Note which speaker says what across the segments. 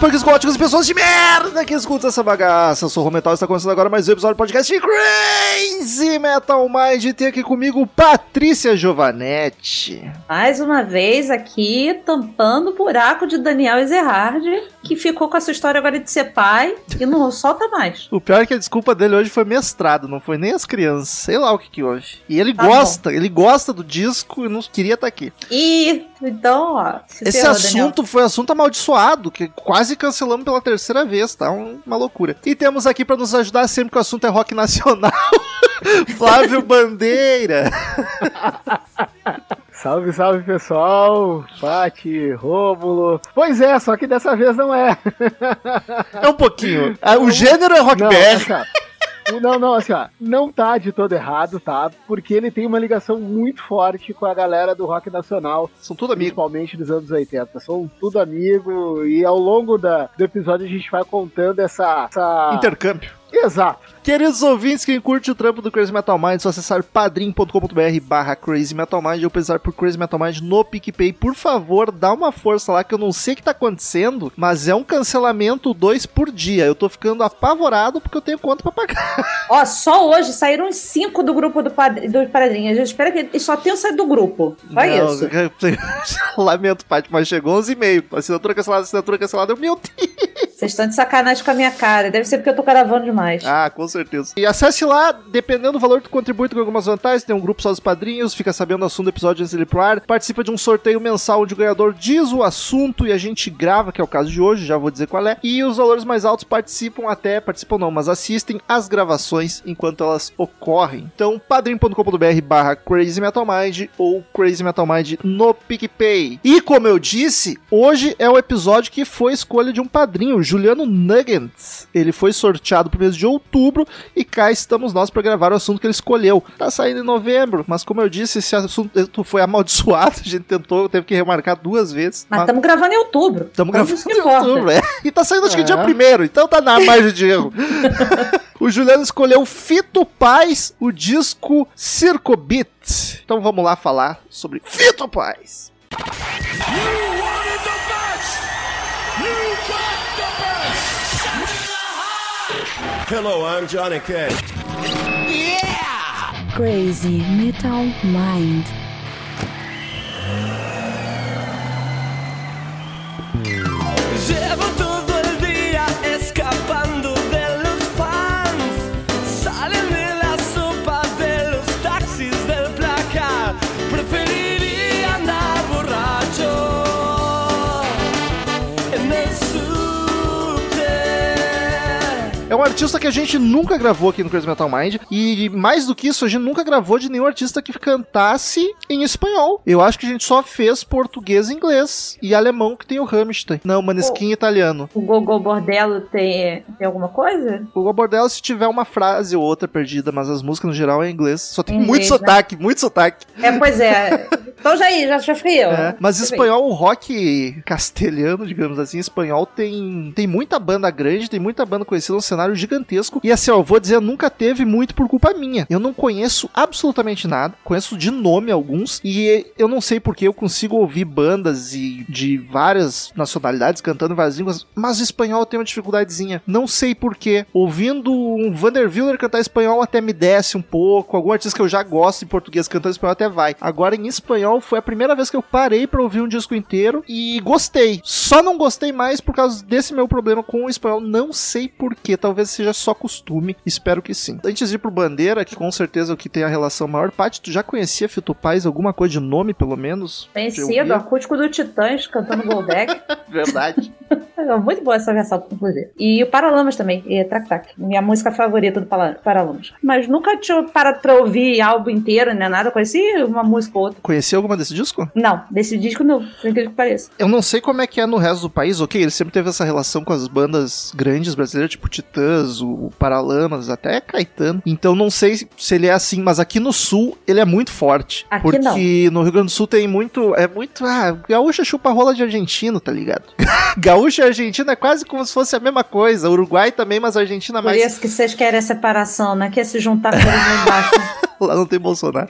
Speaker 1: punks, góticos e pessoas de merda que escutam essa bagaça. Eu sou o Rometal e está começando agora mais um episódio do podcast Crazy Metal Mind. E tem aqui comigo Patrícia Giovanetti.
Speaker 2: Mais uma vez aqui, tampando o buraco de Daniel Ezerhard, que ficou com essa história agora de ser pai e não solta mais.
Speaker 1: O pior é que a desculpa dele hoje foi mestrado, não foi nem as crianças. Sei lá o que que houve. E ele
Speaker 2: Tá
Speaker 1: gosta, ele gosta do disco e não queria estar aqui.
Speaker 2: E então, ó. se
Speaker 1: Esse
Speaker 2: ferrou, Daniel.
Speaker 1: assunto foi assunto amaldiçoado, que quase cancelamos pela terceira vez, tá? Um- Uma loucura. E temos aqui pra nos ajudar sempre que o assunto é rock nacional, Flávio Bandeira.
Speaker 3: Salve, salve pessoal! Pati, Rômulo. Pois é, só que dessa vez não é.
Speaker 1: É um pouquinho. Ah, O gênero é rock
Speaker 3: Não,
Speaker 1: BR.
Speaker 3: ó, o- não, não, assim, ó, não tá de todo errado, tá? Porque ele tem uma ligação muito forte com a galera do rock nacional,
Speaker 1: São tudo amigos.
Speaker 3: principalmente dos anos 80. São tudo amigo e ao longo da, do episódio a gente vai contando essa. essa...
Speaker 1: Intercâmbio.
Speaker 3: Exato.
Speaker 1: Queridos ouvintes, quem curte o trampo do Crazy Metal Mind, é só acessar padrim.com.br barra Crazy Metal Mind ou pesquisar por Crazy Metal Mind no PicPay. Por favor, dá uma força lá que eu não sei o que tá acontecendo, mas é um cancelamento dois por dia. Eu tô ficando apavorado porque eu tenho conta pra pagar.
Speaker 2: Ó, só hoje saíram cinco do grupo do, padr do padrinho. A gente espera que eles só tenham saído do grupo. Só
Speaker 1: Não,
Speaker 2: isso.
Speaker 1: Lamento, Paty, mas chegou 11h30. Assinatura cancelada, assinatura cancelada. Meu Deus!
Speaker 2: Vocês estão de sacanagem com a minha cara. Deve ser porque eu tô gravando demais.
Speaker 1: Ah, com certeza. E acesse lá, dependendo do valor, tu contribui com algumas vantagens. Tem um grupo só dos padrinhos, fica sabendo o assunto do episódio antes dele pro ar. Participa de um sorteio mensal onde o ganhador diz o assunto e a gente grava, que é o caso de hoje, já vou dizer qual é. E os valores mais altos participam até, participam não, mas assistem as gravações enquanto elas ocorrem. Então, padrim.com.br barra ou Crazy Metal Mind no PicPay. E como eu disse, hoje é o episódio que foi escolha de um padrinho, Juliano Nuggets. Ele foi sorteado pro mês de outubro e cá estamos nós para gravar o assunto que ele escolheu. Tá saindo em novembro, mas como eu disse, esse assunto foi amaldiçoado, a gente tentou, teve que remarcar duas vezes.
Speaker 2: Mas estamos gravando em outubro.
Speaker 1: Estamos gravando em
Speaker 2: importa.
Speaker 1: outubro, é. E tá saindo acho que
Speaker 3: É.
Speaker 1: dia primeiro, então tá na margem de erro. o Juliano escolheu Fito Paz, o disco Circo Beat. Então vamos lá falar sobre Fito Paz.
Speaker 4: Hello, I'm Johnny Cash. Yeah!
Speaker 5: Crazy Metal Mind.
Speaker 4: Llevo
Speaker 1: um artista que a gente nunca gravou aqui no Crazy Metal Mind. E mais do que isso, a gente nunca gravou de nenhum artista que cantasse em espanhol. Eu acho que a gente só fez português, inglês e alemão, que tem o Rammstein. Não, Maneskin italiano.
Speaker 2: O Gogol Bordello tem, tem alguma coisa?
Speaker 1: O Gobordel, se tiver uma frase ou outra perdida, mas as músicas no geral é em inglês. Só tem
Speaker 2: Em
Speaker 1: muito
Speaker 2: inglês, né?
Speaker 1: sotaque, muito sotaque.
Speaker 2: É, pois é. então já aí, já, já fui eu.
Speaker 1: É, mas
Speaker 2: Deixa
Speaker 1: espanhol, o rock castelhano, digamos assim, espanhol tem, tem muita banda grande, tem muita banda conhecida, um cenário gigantesco. E assim, ó, eu vou dizer, nunca teve muito por culpa minha. Eu não conheço absolutamente nada, conheço de nome alguns, e eu não sei porque eu consigo ouvir bandas e de várias nacionalidades cantando várias línguas, mas o espanhol tem uma dificuldadezinha. Não sei porquê. Ouvindo um Vanderwiller cantar espanhol até me desce um pouco, algum artista que eu já gosto em português cantando espanhol até vai. Agora em espanhol foi a primeira vez que eu parei pra ouvir um disco inteiro e gostei. Só não gostei mais por causa desse meu problema com o espanhol. Não sei porquê, talvez seja só costume. Espero que sim. Antes de ir pro Bandeira, que com certeza é o que tem a relação maior, Paty, tu já conhecia Fito Paz, alguma coisa de nome pelo menos?
Speaker 2: Conhecia do
Speaker 1: Eu
Speaker 2: acústico do Titãs cantando Goldeck.
Speaker 1: Verdade.
Speaker 2: É muito boa essa versão, inclusive. E o Paralamas também, e Trac Trac. Minha música favorita do Paralamas. Mas nunca tinha parado pra ouvir álbum inteiro, né? Nada. Conheci uma música ou outra.
Speaker 1: Conhecia alguma desse disco?
Speaker 2: Não, desse disco não, por incrível que pareça.
Speaker 1: Eu não sei como é que é no resto do país, ok? Ele sempre teve essa relação com as bandas grandes brasileiras, tipo Titãs, o Paralamas, até Caetano. Então não sei se ele é assim, mas aqui no sul ele é muito forte.
Speaker 2: Aqui
Speaker 1: porque no Rio Grande do Sul tem muito. É muito. Ah, gaúcha chupa rola de argentino, tá ligado? gaúcha e argentino é quase como se fosse a mesma coisa. Uruguai também, mas a Argentina
Speaker 2: Por
Speaker 1: mais.
Speaker 2: isso que vocês querem a separação, né? Quer se juntar lá embaixo.
Speaker 1: Lá não tem Bolsonaro.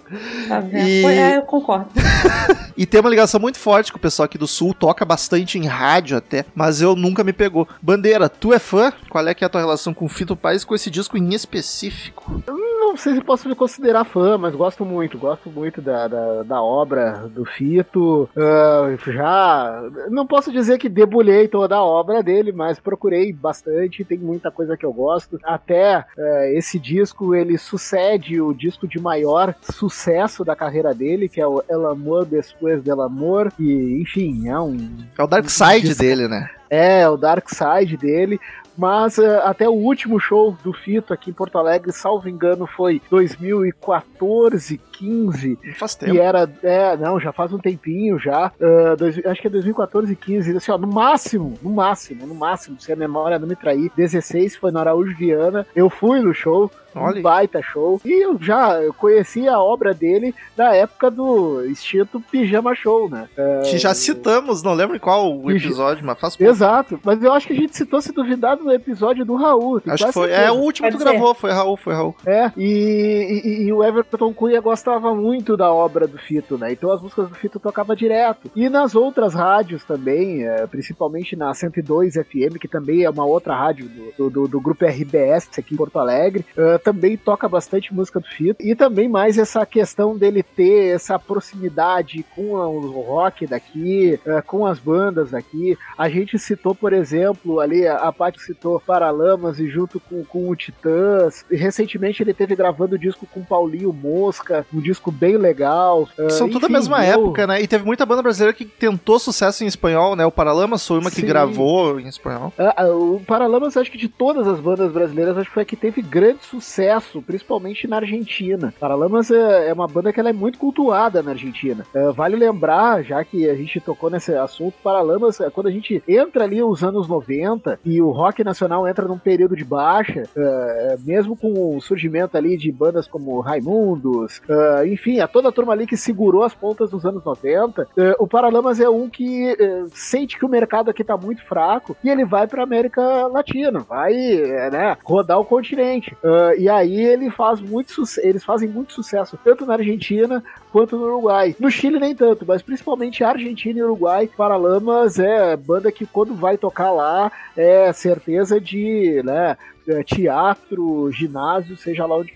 Speaker 2: Tá vendo?
Speaker 1: E-
Speaker 2: É, eu concordo.
Speaker 1: E tem uma ligação muito forte com o pessoal aqui do sul, toca bastante em rádio até, mas eu nunca me pegou. Bandeira, tu é fã? Qual é que é a tua relação com o Fito Paz e com esse disco em específico?
Speaker 3: Não sei se posso me considerar fã, mas gosto muito, gosto muito da, da, da obra do Fito. Ah, já. Não posso dizer que debulhei toda a obra dele, mas procurei bastante, tem muita coisa que eu gosto. Até eh, esse disco ele sucede o disco de maior sucesso da carreira dele, que é o El Amor Después del Amor. E, enfim, é um
Speaker 1: É o Dark Side
Speaker 3: Disco.
Speaker 1: dele, né?
Speaker 3: é, o Dark Side dele. Mas eh, até o último show do Fito aqui em Porto Alegre, salvo engano, foi 2014, 15.
Speaker 1: Não faz
Speaker 3: E
Speaker 1: tempo.
Speaker 3: era, é, não, já faz um tempinho já. eh, dois- acho que é 2014 e 15. Assim, ó, no máximo, no máximo, no máximo, se a memória não me trair, 16 foi no Araújo Viana. Eu fui no show.
Speaker 1: Olha.
Speaker 3: Um baita show. E eu já conheci a obra dele da época do extinto Pijama Show, né? Eh,
Speaker 1: Que já citamos, não lembro em qual o episódio, mas faz pouco.
Speaker 3: Exato, mas eu acho que a gente citou se duvidado no episódio do Raul.
Speaker 1: Acho que foi. É
Speaker 3: certeza.
Speaker 1: o último que tu gravou, foi Raul, foi Raul.
Speaker 3: É, e, e- e o Everton Cunha gostava muito da obra do Fito, né? Então as músicas do Fito tocava direto. E nas outras rádios também, é, principalmente na 102 FM, que também é uma outra rádio do, do, do grupo RBS aqui em Porto Alegre, é, também toca bastante música do Fito. E também mais essa questão dele ter essa proximidade com o rock daqui, é, com as bandas daqui. A gente citou, por exemplo, ali, a, Paty citou Paralamas e junto com, com o Titãs. Recentemente ele teve gravando disco com Paulinho Mosca, um disco bem legal. Ah,
Speaker 1: São tudo da
Speaker 3: enfim,
Speaker 1: mesma
Speaker 3: eu-
Speaker 1: época, né? E teve muita banda brasileira que tentou sucesso em espanhol, né? O Paralamas foi uma que
Speaker 3: Sim.
Speaker 1: gravou em espanhol.
Speaker 3: Ah, ah, o Paralamas, acho que de todas as bandas brasileiras, acho que foi a que teve grande sucesso, principalmente na Argentina. Paralamas é, é uma banda que ela é muito cultuada na Argentina. Vale lembrar, já que a gente tocou nesse assunto, Paralamas, é, quando a gente entra ali os anos 90 e o rock nacional entra num período de baixa, ah, mesmo com o surgimento ali de bandas como Raimundos, ah, enfim, a toda a turma ali que segurou as pontas dos anos 90, ah, o Paralamas é um que eh, sente que o mercado aqui tá muito fraco e ele vai pra América Latina, vai eh, né, rodar o continente. E aí ele faz muito eles fazem muito sucesso, tanto na Argentina quanto no Uruguai. No Chile nem tanto, mas principalmente Argentina e Uruguai, Paralamas é banda que quando vai tocar lá é certeza de, né, teatro, ginásio, seja lá onde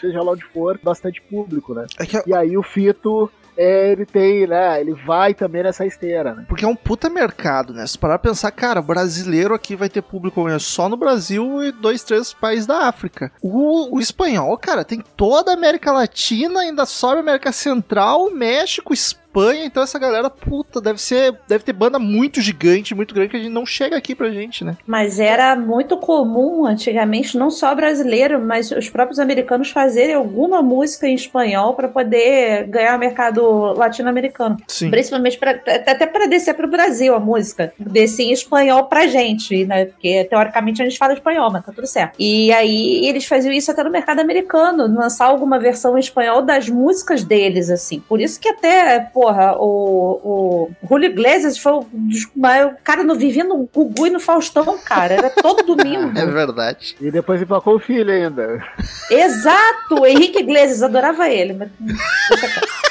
Speaker 3: seja lá onde for, bastante público, né?
Speaker 1: É que é-
Speaker 3: E aí o Fito, é, ele tem, né, ele vai também nessa esteira, né?
Speaker 1: Porque é um puta mercado, né? Se parar pra pensar, cara, brasileiro aqui vai ter público só no Brasil e dois, três países da África. O, o espanhol, cara, tem toda a América Latina, ainda sobe a América Central, México, Espanha. Então essa galera, puta, deve ser. Deve ter banda muito gigante, muito grande, que a gente não chega aqui pra gente, né?
Speaker 2: Mas era muito comum antigamente, não só brasileiro, mas os próprios americanos fazerem alguma música em espanhol para poder ganhar o mercado latino-americano.
Speaker 1: Sim.
Speaker 2: Principalmente pra, até para descer para o Brasil a música. Descer em espanhol pra gente, né? Porque teoricamente a gente fala espanhol, mas tá tudo certo. E aí eles faziam isso até no mercado americano, lançar alguma versão em espanhol das músicas deles, assim. Por isso que até, porra, o, o Julio Iglesias foi o, o cara não vivia no Gugu e no Faustão, cara. Era todo domingo.
Speaker 1: É verdade.
Speaker 3: E depois emplacou o filho ainda.
Speaker 2: Exato! O Henrique Iglesias, adorava ele. Mas...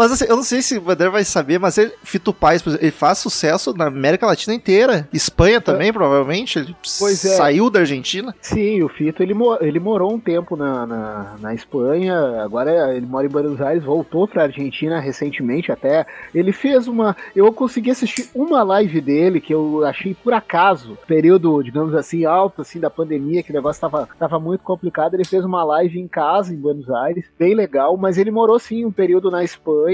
Speaker 1: Mas assim, eu não sei se o Vander vai saber, mas ele, Fito Paz, exemplo, ele faz sucesso na América Latina inteira. Espanha também, provavelmente. Ele
Speaker 3: Pois é.
Speaker 1: saiu da Argentina.
Speaker 3: Sim, o Fito ele, mo- ele morou um tempo na, na, na Espanha, agora ele mora em Buenos Aires, voltou pra Argentina recentemente até. Ele fez uma. Eu consegui assistir uma live dele que eu achei por acaso, período, digamos assim, alto assim, da pandemia, que o negócio tava, tava muito complicado. Ele fez uma live em casa, em Buenos Aires, bem legal, mas ele morou sim um período na Espanha.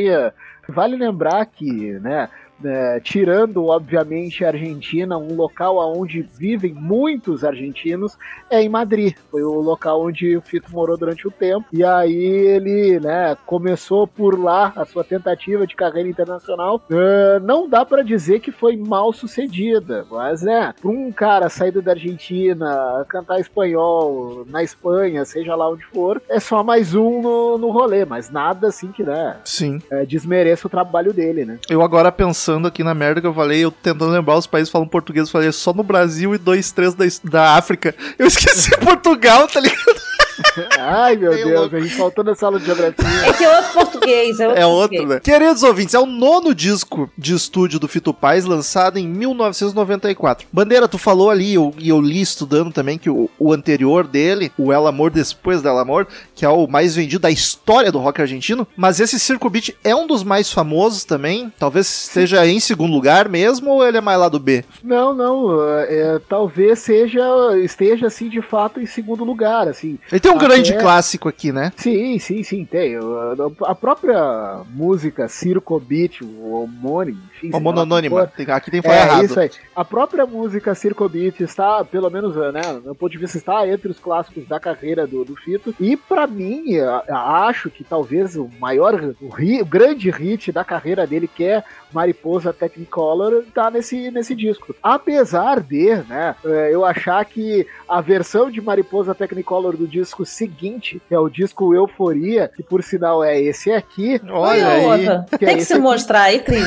Speaker 3: Vale lembrar que, né? Né, tirando, obviamente, a Argentina, um local onde vivem muitos argentinos, é em Madrid. Foi o local onde o Fito morou durante o tempo. E aí ele né, começou por lá a sua tentativa de carreira internacional. Uh, não dá para dizer que foi mal sucedida, mas é, para um cara saído da Argentina, cantar espanhol na Espanha, seja lá onde for, é só mais um no, no rolê, mas nada assim que né,
Speaker 1: Sim.
Speaker 3: é, desmereça o trabalho dele, né?
Speaker 1: Eu agora pensando aqui na merda que eu falei, eu tentando lembrar os países que falam português, eu falei só no Brasil e dois, três da, da África. Eu esqueci Portugal, tá ligado?
Speaker 3: Ai, meu Deus,
Speaker 1: louco.
Speaker 3: a gente faltou na sala de geografia.
Speaker 2: É que é outro português. É outro,
Speaker 1: É outro,
Speaker 2: português.
Speaker 1: né? Queridos ouvintes, é o nono disco de estúdio do Fito Paz, lançado em 1994. Bandeira, tu falou ali, eu- e eu, li estudando também, que o, o anterior dele, o El Amor Depois del Amor, que é o mais vendido da história do rock argentino, mas esse Circo Beat é um dos mais famosos também, talvez esteja em segundo lugar mesmo, ou ele é mais lá do B?
Speaker 3: Não, não, é, talvez seja, esteja assim de fato em segundo lugar, assim.
Speaker 1: Ele tem um Grande clássico aqui, né?
Speaker 3: Sim, sim, sim, tem. A própria música Circo Beat, o homônimo, como for,
Speaker 1: Tem- Aqui tem foi
Speaker 3: É,
Speaker 1: errado.
Speaker 3: isso aí. A própria música Circo Beat está, pelo menos, né, no meu ponto de vista, está entre os clássicos da carreira do, do Fito. E pra mim, acho que talvez o maior, o, ri- o grande hit da carreira dele, que é Mariposa Technicolor, tá nesse, nesse disco. Apesar de, né, é, eu achar que a versão de Mariposa Technicolor do disco seguinte, que é o disco Euforia, que por sinal é esse aqui,
Speaker 1: Olha
Speaker 2: a
Speaker 1: aí.
Speaker 2: outra?
Speaker 3: Que
Speaker 2: Tem
Speaker 3: é
Speaker 2: que
Speaker 3: esse
Speaker 2: se
Speaker 3: aqui?
Speaker 2: mostrar aí, Cris.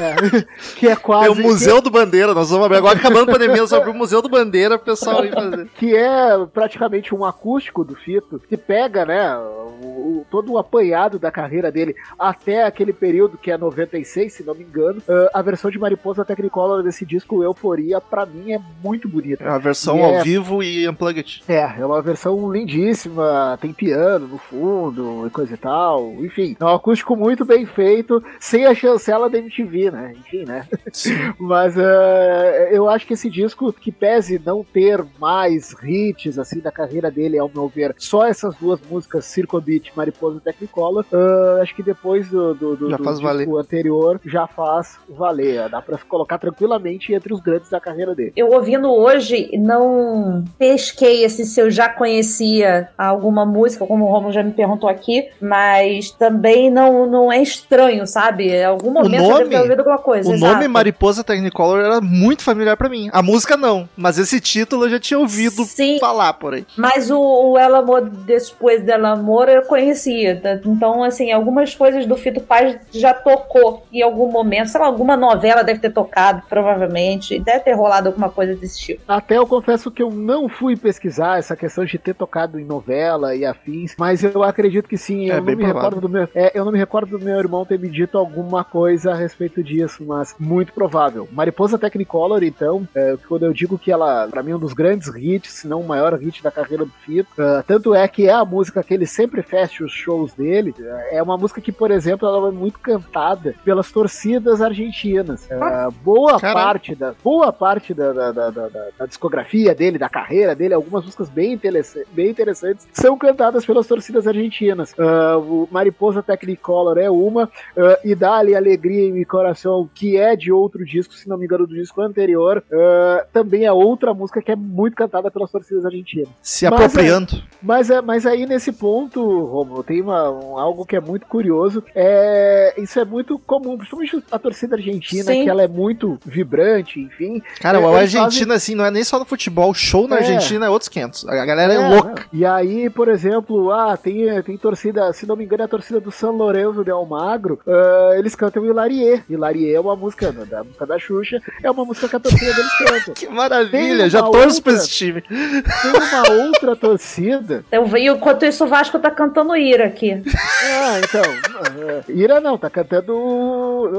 Speaker 3: é, é, que é quase...
Speaker 1: É o Museu do Bandeira, nós vamos abrir agora acabando a pandemia, só abrir o Museu do Bandeira, pro pessoal ir fazer.
Speaker 3: que é praticamente um acústico do Fito, que pega, né, o, o- todo o apanhado da carreira dele até aquele período que é 96, se não me engano. Ah, a versão de Mariposa Technicolor desse disco Euforia, pra mim, é muito bonita.
Speaker 1: É a versão
Speaker 3: E é-
Speaker 1: ao vivo e unplugged.
Speaker 3: É, é uma versão lindíssima, tem piano no fundo e coisa e tal. Enfim, é um acústico muito bem feito, sem a chancela da MTV, né? Enfim, né? Mas eh, eu acho que esse disco, que pese não ter mais hits assim da carreira dele, ao meu ver, só essas duas músicas, Circo Beat e Mariposa Technicolor, eh, acho que depois do, do, do-
Speaker 1: Já
Speaker 3: do
Speaker 1: faz
Speaker 3: disco
Speaker 1: valer.
Speaker 3: anterior já faz valer. Dá pra colocar tranquilamente entre os grandes da carreira dele.
Speaker 2: Eu ouvindo hoje, não pesquei assim, se eu já conhecia alguma música, como o Romulo já me perguntou aqui, mas também não, não é estranho, sabe? Em algum momento eu
Speaker 1: nome-
Speaker 2: devo alguma coisa.
Speaker 1: O
Speaker 2: exato.
Speaker 1: nome Mariposa Technicolor era muito familiar pra mim. A música não, mas esse título eu já tinha ouvido
Speaker 2: Sim,
Speaker 1: falar por aí.
Speaker 2: mas o, o El Amor Depois del Amor eu conhecia. tá? Então, assim, algumas coisas do Fito Paz já tocou em algum momento. Sei lá, alguma novela deve ter tocado, provavelmente. Deve ter rolado alguma coisa desse tipo.
Speaker 3: Até eu confesso que eu não fui pesquisar essa questão de ter tocado em novela e afins, mas eu acredito que sim.
Speaker 1: É
Speaker 3: eu,
Speaker 1: bem
Speaker 3: não me
Speaker 1: provável.
Speaker 3: recordo do meu, é, eu não me recordo do meu irmão ter me dito alguma coisa a respeito disso, mas muito provável. Mariposa Technicolor, então, é, quando eu digo que ela, pra mim, é um dos grandes hits, se não o maior hit da carreira do Fito, é, tanto é que é a música que ele sempre fecha os shows dele, é uma música que, por exemplo, ela é muito cantada pelas torcidas argentinas. É, boa
Speaker 1: Caramba.
Speaker 3: parte da boa parte da, da, da, da- discografia dele, da carreira dele, algumas músicas bem, interessa- bem interessantes são cantadas pelas torcidas argentinas. Ah, o Mariposa Technicolor é uma, ah, e Dali Alegria em Mi Coração, que é de outro disco, se não me engano, do disco anterior, ah, também é outra música que é muito cantada pelas torcidas argentinas.
Speaker 1: Se
Speaker 3: Mas
Speaker 1: apropriando.
Speaker 3: Mas, é, mas aí nesse ponto, Romulo, tem uma, um- algo que é muito curioso. É, isso é muito comum, principalmente a torcida argentina,
Speaker 2: Sim.
Speaker 3: que ela é muito vibrante, enfim.
Speaker 1: Cara,
Speaker 3: É,
Speaker 1: o
Speaker 3: eles
Speaker 1: Argentina, assim, não é nem só no futebol. Show na
Speaker 3: É.
Speaker 1: Argentina é outros 500. A galera é,
Speaker 3: É,
Speaker 1: louca.
Speaker 3: E aí, por exemplo, ah, tem, tem torcida, se não me engano, é a torcida do San Lorenzo de Almagro, ah, eles cantam Hilarie. Hilarie é uma música da, da música da Xuxa, é uma música que a torcida deles canta.
Speaker 1: Que maravilha, já torço pra esse time.
Speaker 3: Tem uma outra torcida.
Speaker 2: Eu enquanto isso, o Vasco tá cantando Ira aqui.
Speaker 3: Ah, então. ah, Ira não, tá cantando.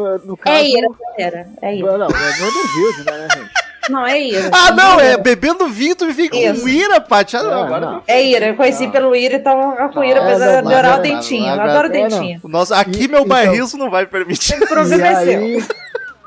Speaker 3: ah, no caso.
Speaker 2: É Ira, galera. É Ira.
Speaker 3: Não, não, é Vanderbilt, né, gente?
Speaker 2: Não, é Ira.
Speaker 1: Ah, não, é bebendo vinho, tu me fica com
Speaker 2: Isso.
Speaker 1: ira, Paty. Ah, não, agora
Speaker 3: não.
Speaker 1: não.
Speaker 2: É Ira, eu conheci pelo Ira e tava com Ira,
Speaker 3: Não,
Speaker 2: apesar
Speaker 3: não,
Speaker 2: de adorar o
Speaker 3: é-
Speaker 2: dentinho. Adoro o
Speaker 3: é, não.
Speaker 2: dentinho.
Speaker 1: O nosso, aqui
Speaker 3: E-
Speaker 1: meu
Speaker 3: então-
Speaker 1: barriso não vai permitir.
Speaker 2: O problema é seu.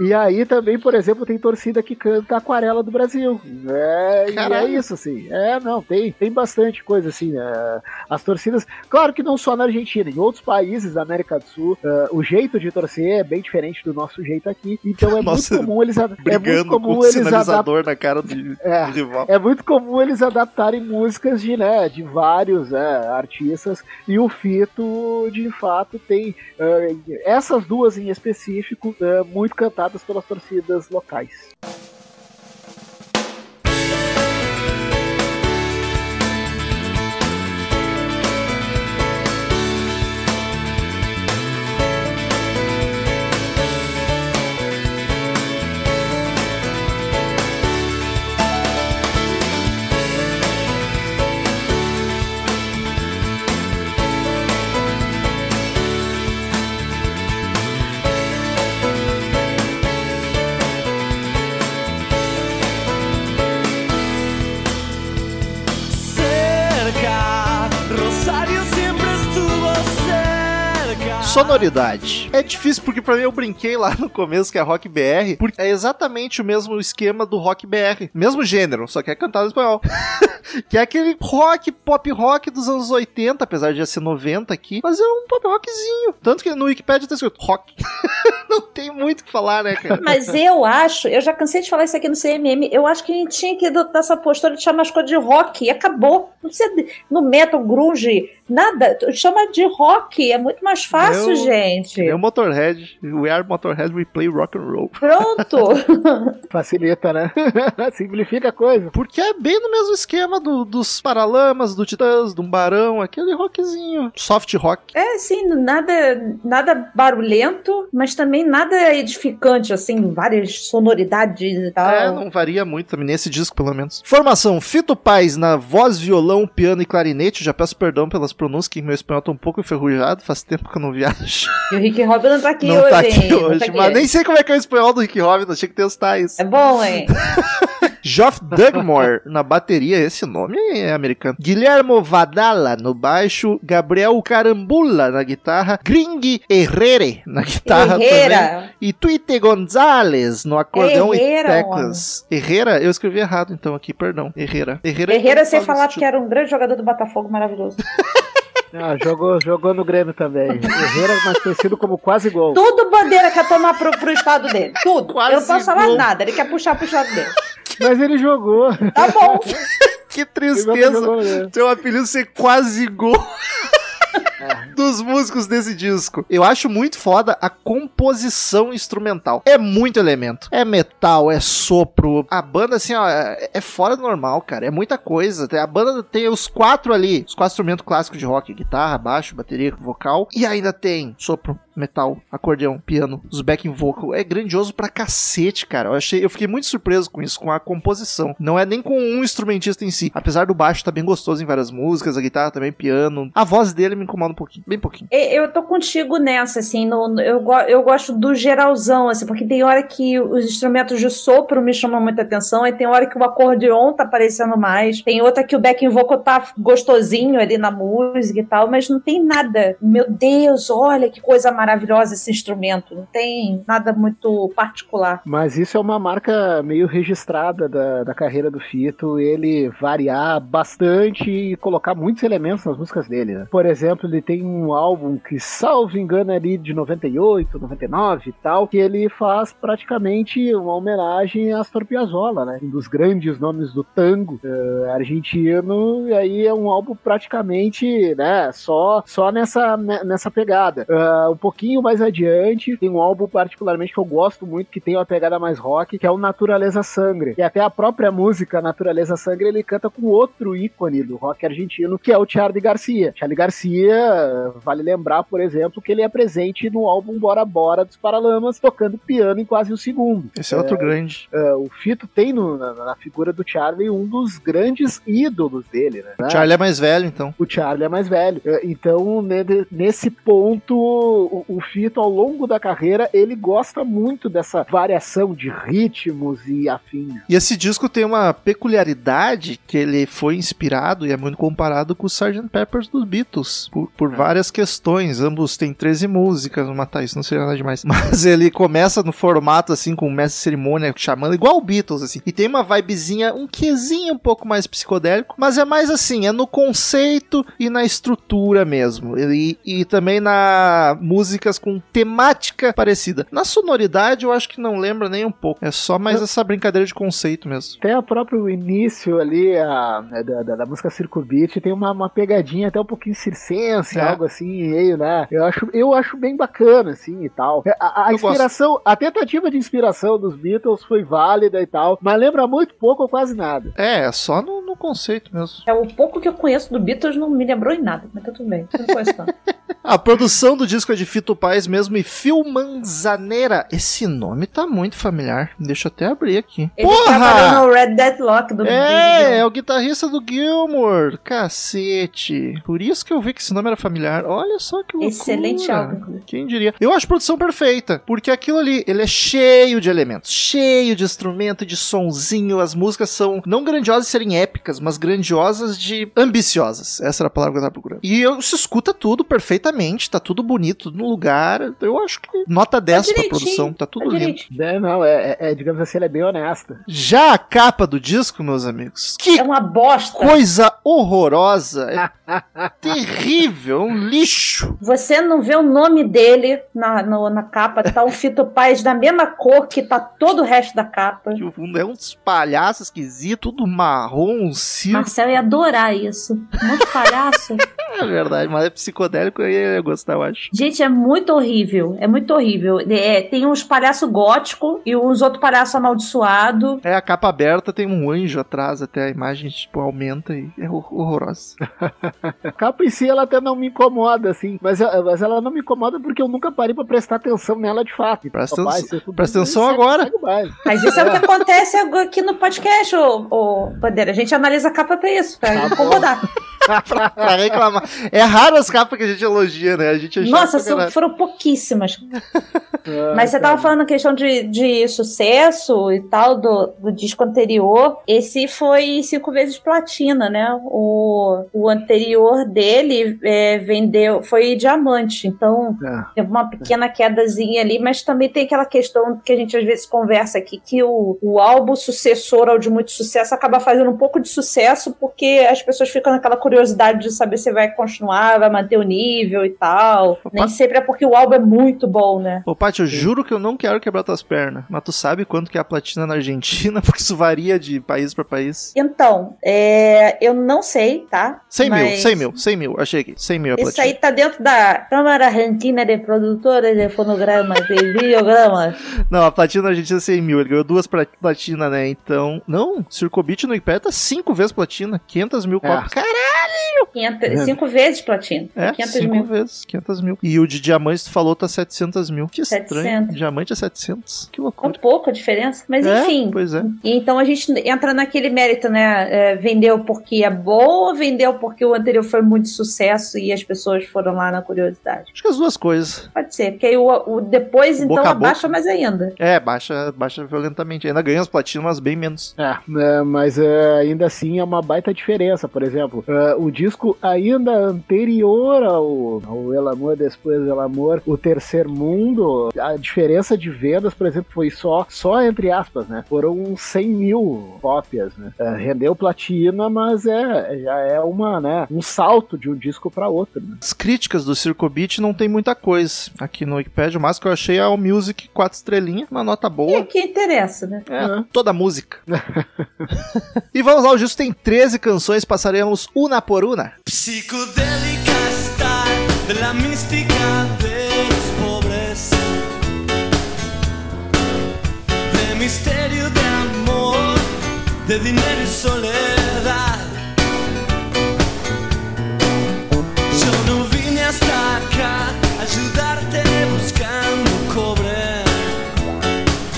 Speaker 3: E aí também, por exemplo, tem torcida que canta Aquarela do Brasil. É, e é isso, assim. É, não, tem, tem bastante coisa, assim. é, as torcidas, claro que não só na Argentina, em outros países da América do Sul, é, o jeito de torcer é bem diferente do nosso jeito aqui. Então é
Speaker 1: Nossa,
Speaker 3: muito comum eles, é muito
Speaker 1: com
Speaker 3: comum
Speaker 1: o
Speaker 3: eles
Speaker 1: sinalizador na cara do,
Speaker 3: É.
Speaker 1: do rival.
Speaker 3: É muito comum eles adaptarem músicas de, né, de vários é, artistas e o Fito, de fato, tem é, essas duas em específico muito cantadas pelas torcidas locais.
Speaker 1: Sonoridade. É difícil porque pra mim eu brinquei lá no começo que é Rock BR, porque é exatamente o mesmo esquema do Rock BR. Mesmo gênero, só que é cantado em espanhol. que é aquele rock, pop rock dos anos 80, apesar de já ser 90 aqui, mas é um pop rockzinho. Tanto que no Wikipedia tá escrito rock. Não tem muito o que falar, né, cara?
Speaker 2: Mas eu acho, eu já cansei de falar isso aqui no CMM, eu acho que a gente tinha que adotar essa postura de chamar as coisas de rock e acabou. Não precisa de- no metal, grunge, nada. Chama de rock, é muito mais fácil, gente.
Speaker 1: É o Motorhead. We are Motorhead, we play rock and roll.
Speaker 2: Pronto.
Speaker 3: Facilita, né? Simplifica a coisa.
Speaker 1: Porque é bem no mesmo esquema do- dos Paralamas, do Titãs, do Barão, aquele rockzinho. Soft rock.
Speaker 2: É, assim, nada, nada barulhento, mas também nada edificante, assim, várias sonoridades e tal.
Speaker 1: É, não varia muito também, nesse disco pelo menos. Formação: Fito Paz na voz, violão, piano e clarinete. Já peço perdão pelas pronúncias, que meu espanhol tá um pouco enferrujado, faz tempo que eu não viajo.
Speaker 2: E o Rick Robin não tá aqui
Speaker 1: não
Speaker 2: hoje,
Speaker 1: tá aqui
Speaker 2: hein?
Speaker 1: Hoje,
Speaker 2: tá aqui.
Speaker 1: mas nem sei como é que é o espanhol do Rick Robin, achei que testar isso.
Speaker 2: É bom, hein?
Speaker 1: Geoff Dugmore na bateria, esse nome é americano. Guilhermo Vadala no baixo, Gabriel Carambula na guitarra, Gring Herrere na guitarra também.
Speaker 2: Herrera.
Speaker 1: E Tuite Gonzalez no acordeão
Speaker 2: Herrera,
Speaker 1: e teclas. Herrera, eu escrevi errado então aqui, perdão. Herrera. Herrera,
Speaker 2: Herrera, sem
Speaker 1: faz
Speaker 2: falar que era um grande jogador do Botafogo maravilhoso.
Speaker 3: Ah, jogou, jogou no Grêmio também. Herrera, mais conhecido como quase gol.
Speaker 2: Tudo bandeira quer tomar pro, pro estado dele. Tudo.
Speaker 1: Quase
Speaker 2: eu não posso falar
Speaker 1: gol.
Speaker 2: nada. Ele quer puxar pro estado dele.
Speaker 3: Mas ele jogou.
Speaker 2: Tá bom.
Speaker 1: Que tristeza.
Speaker 3: jogou Grêmio.
Speaker 1: Seu apelido ser quase gol. Dos músicos desse disco. Eu acho muito foda a composição instrumental. É muito elemento. É metal, é sopro. A banda, assim, ó, é é fora do normal, cara. É muita coisa. A banda tem os quatro ali: os quatro instrumentos clássicos de rock: guitarra, baixo, bateria, vocal. E ainda tem sopro, metal, acordeão, piano, os backing vocal. É grandioso pra cacete, cara. Eu, achei, eu fiquei muito surpreso com isso, com a composição. Não é nem com um instrumentista em si. Apesar do baixo tá bem gostoso em várias músicas, a guitarra também, piano. A voz dele me incomoda um pouquinho, bem pouquinho.
Speaker 2: E- Eu tô contigo nessa, assim, no, eu, eu gosto do geralzão, assim, porque tem hora que os instrumentos de sopro me chamam muita atenção, aí tem hora que o acordeon tá aparecendo mais, tem outra que o backing vocal tá gostosinho ali na música e tal, mas não tem nada. Meu Deus, olha que coisa maravilhosa esse instrumento, não tem nada muito particular.
Speaker 3: Mas isso é uma marca meio registrada da, da carreira do Fito, ele variar bastante e colocar muitos elementos nas músicas dele. né? Por exemplo, ele tem um álbum que, salvo engano, é ali de 98, 99 e tal, que ele faz praticamente uma homenagem a Astor Piazzolla, né? Um dos grandes nomes do tango eh, argentino, e aí é um álbum praticamente, né, só, só nessa, ne- nessa pegada. Ah, um pouquinho mais adiante, tem um álbum particularmente que eu gosto muito, que tem uma pegada mais rock, que é o Naturaleza Sangre. E até a própria música Naturaleza Sangre ele canta com outro ícone do rock argentino, que é o Charlie Garcia. Charlie Garcia, vale lembrar, por exemplo, que ele é presente no álbum Bora Bora dos Paralamas, tocando piano em quase um segundo.
Speaker 1: Esse é, outro grande.
Speaker 3: Ah, o Fito tem no- na, na figura do Charlie um dos grandes ídolos dele, né?
Speaker 1: Charlie é mais velho, então.
Speaker 3: O Charlie é mais velho. É, Então, ne- nesse ponto, o, o Fito, ao longo da carreira, ele gosta muito dessa variação de ritmos e afins.
Speaker 1: E esse disco tem uma peculiaridade que ele foi inspirado e é muito comparado com o Sgt. Peppers dos Beatles. Por, por várias questões. Ambos têm 13 músicas, vou matar isso, não seria nada demais. Mas ele começa no formato assim, com o mestre cerimônia chamando, igual o Beatles, assim. E tem uma vibezinha, um quezinho um pouco mais psicodélico, mas é mais assim, é no conceito e na estrutura mesmo. E, e também na músicas com temática parecida. Na sonoridade, eu acho que não lembra nem um pouco. É só mais essa brincadeira de conceito mesmo.
Speaker 3: Até o próprio início ali a, né, da, da, da música Circo Beat tem uma, uma pegadinha até um pouquinho circense,
Speaker 1: É.
Speaker 3: algo assim, meio, né? Eu acho, eu acho bem bacana, assim, e tal. A, a
Speaker 1: Eu
Speaker 3: inspiração, a tentativa de inspiração dos Beatles foi válida e tal, mas lembra muito pouco ou quase nada.
Speaker 1: É, é só no, no conceito mesmo.
Speaker 2: É o pouco que eu conheço do Beatles não me lembrou em nada, mas tá tudo bem. Eu não conheço não.
Speaker 1: A produção do disco é de Fito Paz mesmo e Phil Manzaneira. Esse nome tá muito familiar. Deixa eu até abrir aqui.
Speaker 2: Ele trabalhou no Red Deadlock do
Speaker 1: É, é o guitarrista do Gilmore. Cacete. Por isso que eu vi que esse nome era familiar. Olha só que loucura.
Speaker 2: Excelente álbum.
Speaker 1: Quem diria? Eu acho a produção perfeita, porque aquilo ali, ele é cheio de elementos, cheio de instrumento, de sonzinho. As músicas são não grandiosas de serem épicas, mas grandiosas de ambiciosas. Essa era a palavra que eu tava procurando. E eu, se escuta tudo perfeitamente, tá tudo bonito, tudo no lugar. Eu acho que nota 10 pra
Speaker 2: direitinho,
Speaker 1: produção, tá tudo
Speaker 2: Tá
Speaker 1: lindo.
Speaker 2: direitinho.
Speaker 3: É, não, é, é- é, digamos assim, ela é bem honesta.
Speaker 1: Já a capa do disco, meus amigos, que
Speaker 2: É uma bosta.
Speaker 1: coisa horrorosa, é terrível, é um lixo.
Speaker 2: Você não vê o nome dele na, no- na capa, tá um Fito Paz da mesma cor que tá todo o resto da capa.
Speaker 1: Que o fundo é uns palhaços esquisitos, tudo marrom, um circo.
Speaker 2: Marcel ia adorar isso. Um monte de palhaço.
Speaker 1: É verdade, mas é psicodélico e eu ia gostar, eu acho.
Speaker 2: Gente, é muito horrível. É muito horrível. É, tem uns palhaços góticos e uns outros palhaços amaldiçoados.
Speaker 1: É, a capa aberta tem um anjo atrás, até a imagem, tipo, aumenta e é hor- horrorosa.
Speaker 3: A capa em si, ela até não me incomoda, assim, mas, ela- mas ela não me incomoda porque eu nunca parei pra prestar atenção nela de fato.
Speaker 1: Presta
Speaker 3: Papai,
Speaker 1: presta atenção
Speaker 3: segue-
Speaker 1: agora.
Speaker 2: Mas isso é o que acontece aqui no podcast, ô, ô Bandeira. A gente analisa a capa pra isso, pra
Speaker 3: Tá
Speaker 2: incomodar.
Speaker 1: pra, pra reclamar. É raro as capas que a gente elogia, né? A gente é
Speaker 2: Nossa, são- foram pouquíssimas.
Speaker 3: Ah,
Speaker 2: Mas você
Speaker 3: cara.
Speaker 2: tava falando a questão de, de sucesso e tal do, do disco anterior. Esse foi cinco vezes platina, né? O, o anterior dele é, vendeu, foi diamante. Então
Speaker 3: É.
Speaker 2: teve uma pequena quedazinha ali, mas também tem aquela questão que a gente às vezes conversa aqui, que o, o álbum sucessor ao de muito sucesso acaba fazendo um pouco de sucesso porque as pessoas ficam naquela curiosidade de saber se vai continuar, vai manter o nível e tal. Nem sempre é porque o álbum é muito bom, né?
Speaker 1: Ô, Paty, eu juro que eu não quero quebrar tuas pernas. Mas tu sabe quanto que é a platina na Argentina? Porque isso varia de país pra país.
Speaker 2: Então, é, eu não sei, tá?
Speaker 1: 100 mil,
Speaker 2: Mas
Speaker 1: 100 mil, 100 mil. Achei aqui. 100 mil a
Speaker 2: Isso aí tá dentro da Câmara Argentina de Produtores de Fonogramas e Videogramas.
Speaker 1: Não, a platina na Argentina é 100 mil. Ele ganhou duas platina, né? Então. Não, Circobit no Wikipedia tá 5 vezes platina. 500 mil
Speaker 3: É.
Speaker 1: cópias. Caralho!
Speaker 2: 500, cinco vezes platina.
Speaker 1: É,
Speaker 2: 500
Speaker 1: cinco
Speaker 2: mil.
Speaker 1: vezes, 500 mil. E o de diamantes, tu falou, tá 700 mil. Que estranho.
Speaker 2: 700.
Speaker 1: Diamante é 700. Que
Speaker 2: Um
Speaker 1: loucura.
Speaker 2: pouco a diferença, mas
Speaker 1: É,
Speaker 2: enfim.
Speaker 1: Pois é.
Speaker 2: Então a gente entra naquele mérito, né? É, vendeu porque é bom ou vendeu porque o anterior foi muito sucesso e as pessoas foram lá na curiosidade?
Speaker 1: Acho que as duas coisas.
Speaker 2: Pode ser, porque aí o, o depois
Speaker 1: O
Speaker 2: então
Speaker 1: boca
Speaker 2: abaixa mais ainda.
Speaker 1: É, baixa, baixa violentamente. Ainda ganha as platinas, mas bem menos.
Speaker 3: É, é, mas é, ainda assim é uma baita diferença. Por exemplo, é, o disco ainda anterior ao, ao El Amor Depois El Amor, o Terceiro Mundo, a diferença de vendas, por exemplo, foi só, só entre aspas, né? Foram uns 100 mil cópias, né? É, rendeu platina, mas é, já é uma, né, um salto de um disco para outro, né?
Speaker 1: As críticas do Circobit não tem muita coisa. Aqui no Wikipedia, o máximo que eu achei é o Music 4 estrelinhas, uma nota
Speaker 2: E
Speaker 1: boa.
Speaker 2: que interessa, né?
Speaker 1: É, toda a música. e vamos lá, o disco tem 13 canções, passaremos una por una.
Speaker 4: Psicodélica está la mística de los pobres, de misterio de amor, de dinero y soledad.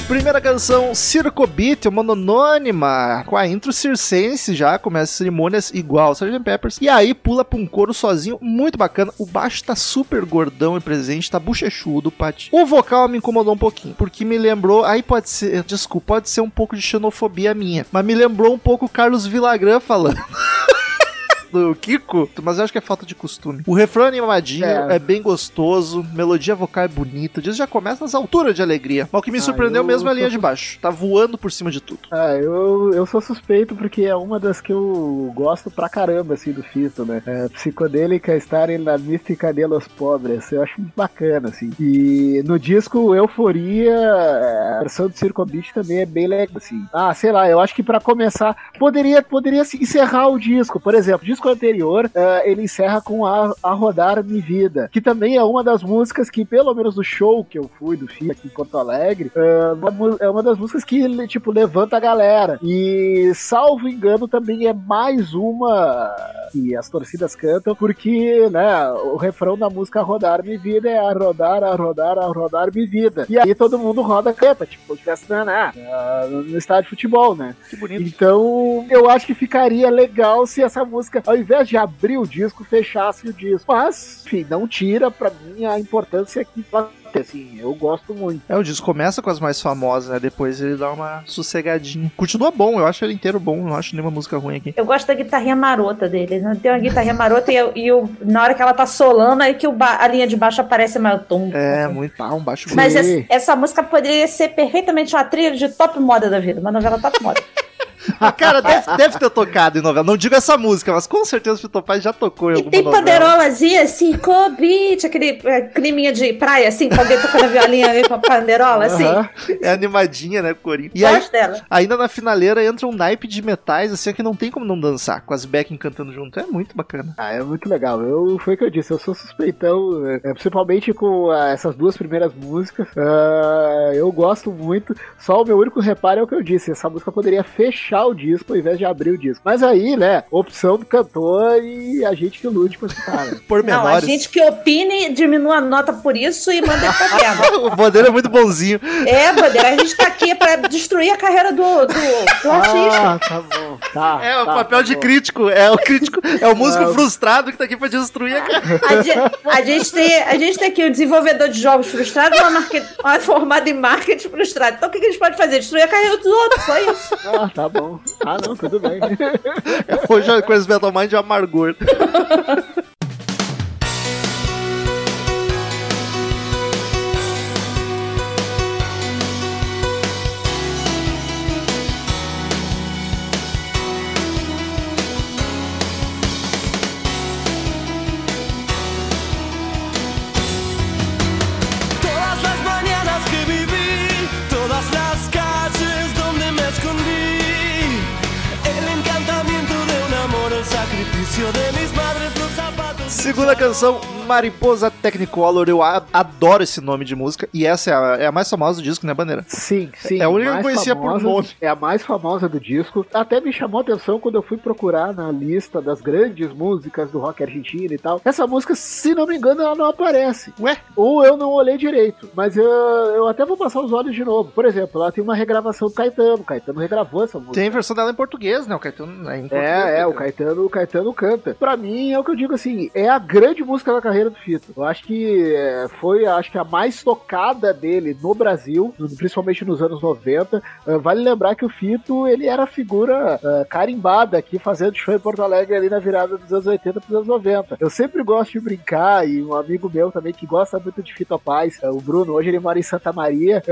Speaker 1: Primeira canção, Circobit, uma anônima, com a intro circense já, começa cerimônias igual Sgt. Peppers, e aí pula pra um coro sozinho, muito bacana, o baixo tá super gordão e presente, tá bochechudo, Pat. O vocal me incomodou um pouquinho, porque me lembrou, aí pode ser, desculpa, pode ser um pouco de xenofobia minha, mas me lembrou um pouco o Carlos Villagrán falando. do Kiko, mas eu acho que é falta de costume. O refrão animadinho, é,
Speaker 3: É.
Speaker 1: bem gostoso, melodia vocal é bonita, o disco já começa nas alturas de alegria. Mas o que me
Speaker 3: Ah,
Speaker 1: surpreendeu
Speaker 3: eu
Speaker 1: mesmo é a linha de baixo. Tá voando por cima de tudo.
Speaker 3: Ah, eu, eu sou suspeito porque é uma das que eu gosto pra caramba, assim, do Fito, né? É, psicodélica estarem na mística de los pobres. Eu acho bacana, assim. E no disco Euforia, é, a versão do Circo Beat também é bem legal, assim. Ah, sei lá, eu acho que pra começar, poderia, poderia encerrar o disco. Por exemplo, o disco anterior, é, ele encerra com a, a Rodar Mi Vida, que também é uma das músicas que, pelo menos no show que eu fui do Fito aqui em Porto Alegre, mu- é uma das músicas que, tipo, levanta a galera. E, salvo engano, também é mais uma que as torcidas cantam, porque, né, o refrão da música Rodar Mi Vida é a rodar, a rodar, a rodar Mi Vida. E aí todo mundo roda canta, tipo, tivesse na, na, no estádio de futebol, né?
Speaker 1: Que bonito.
Speaker 3: Então, eu acho que ficaria legal se essa música, ao invés de abrir o disco, fechasse o disco. Mas, enfim, não tira pra mim a importância que ela assim, eu gosto muito.
Speaker 1: É, o disco começa com as mais famosas, né? Depois ele dá uma sossegadinha. Continua bom, eu acho ele inteiro bom, não acho nenhuma música ruim aqui.
Speaker 2: Eu gosto da guitarrinha marota dele. Né? Tem uma guitarrinha marota e, eu- e eu- na hora que ela tá solando, aí que a linha de baixo aparece mais tom.
Speaker 1: É, muito ah, um baixo
Speaker 2: Mas essa, essa música poderia ser perfeitamente uma trilha de top moda da vida, uma novela top moda.
Speaker 1: Ah, Cara, deve, deve ter tocado em novela. Não digo essa música, mas com certeza o Fito Paz já tocou em
Speaker 2: E
Speaker 1: alguma
Speaker 2: tem
Speaker 1: novela.
Speaker 2: panderolazinha assim, cobite, aquele é, climinha de praia, assim, com alguém tocando violinha ali com a panderola, assim.
Speaker 3: Aham.
Speaker 1: É animadinha, né, Corinho? E aí,
Speaker 2: dela.
Speaker 1: ainda na finaleira entra um naipe de metais, assim, que não tem como não dançar, com as backing cantando junto. É muito bacana.
Speaker 3: Ah, é muito legal. Eu, foi o que eu disse, eu sou suspeitão, é, principalmente com ah, essas duas primeiras músicas. Ah, eu gosto muito. Só o meu único reparo é o que eu disse: essa música poderia fechar o disco ao invés de abrir o disco. Mas aí, né, opção do cantor e a gente que lude com esse cara.
Speaker 1: Por
Speaker 2: Não, a gente que opine, diminua a nota por isso e manda ele pra terra.
Speaker 1: o Bandeira é muito bonzinho.
Speaker 2: É, Bandeira, a gente tá aqui pra destruir a carreira do, do, do artista.
Speaker 3: Ah, tá bom. Tá,
Speaker 1: É o
Speaker 3: tá,
Speaker 1: papel
Speaker 3: tá
Speaker 1: de
Speaker 3: bom.
Speaker 1: crítico. É o crítico, é o músico
Speaker 3: Não.
Speaker 1: frustrado que tá aqui pra destruir a cara.
Speaker 2: A gente, a gente tem, a gente tem aqui o desenvolvedor de jogos frustrado, uma, market, uma formada em marketing frustrado. Então o que que a gente pode fazer? Destruir a carreira dos outros, só isso.
Speaker 3: Ah, tá bom. Ah, não, tudo bem.
Speaker 1: Hoje a coisa Metal Mind é amargor.
Speaker 4: silencio de mi
Speaker 1: Segunda canção, Mariposa Technicolor. Eu adoro esse nome de música. E essa é a, é a mais famosa do disco, né, Bandeira?
Speaker 3: Sim, sim.
Speaker 1: É a única que eu conhecia por
Speaker 3: famosa-
Speaker 1: nome.
Speaker 3: É a mais famosa do disco. Até me chamou a atenção quando eu fui procurar na lista das grandes músicas do rock argentino e tal. Essa música, se não me engano, ela não aparece.
Speaker 1: Ué?
Speaker 3: Ou eu não olhei direito. Mas eu, eu até vou passar os olhos de novo. Por exemplo, ela tem uma regravação do Caetano. O Caetano regravou essa música.
Speaker 1: Tem a versão dela em português, né? O Caetano é em português.
Speaker 3: É, é, o. Caetano, o Caetano canta. Pra mim, é o que eu digo assim, é a grande música da carreira do Fito. Eu acho que é, foi, acho que a mais tocada dele no Brasil, principalmente nos anos 90. Ah, vale lembrar que o Fito, ele era figura ah, carimbada aqui, fazendo show em Porto Alegre ali na virada dos anos 80 pros anos 90. Eu sempre gosto de brincar, e um amigo meu também que gosta muito de Fito Paz, ah, o Bruno, hoje ele mora em Santa Maria,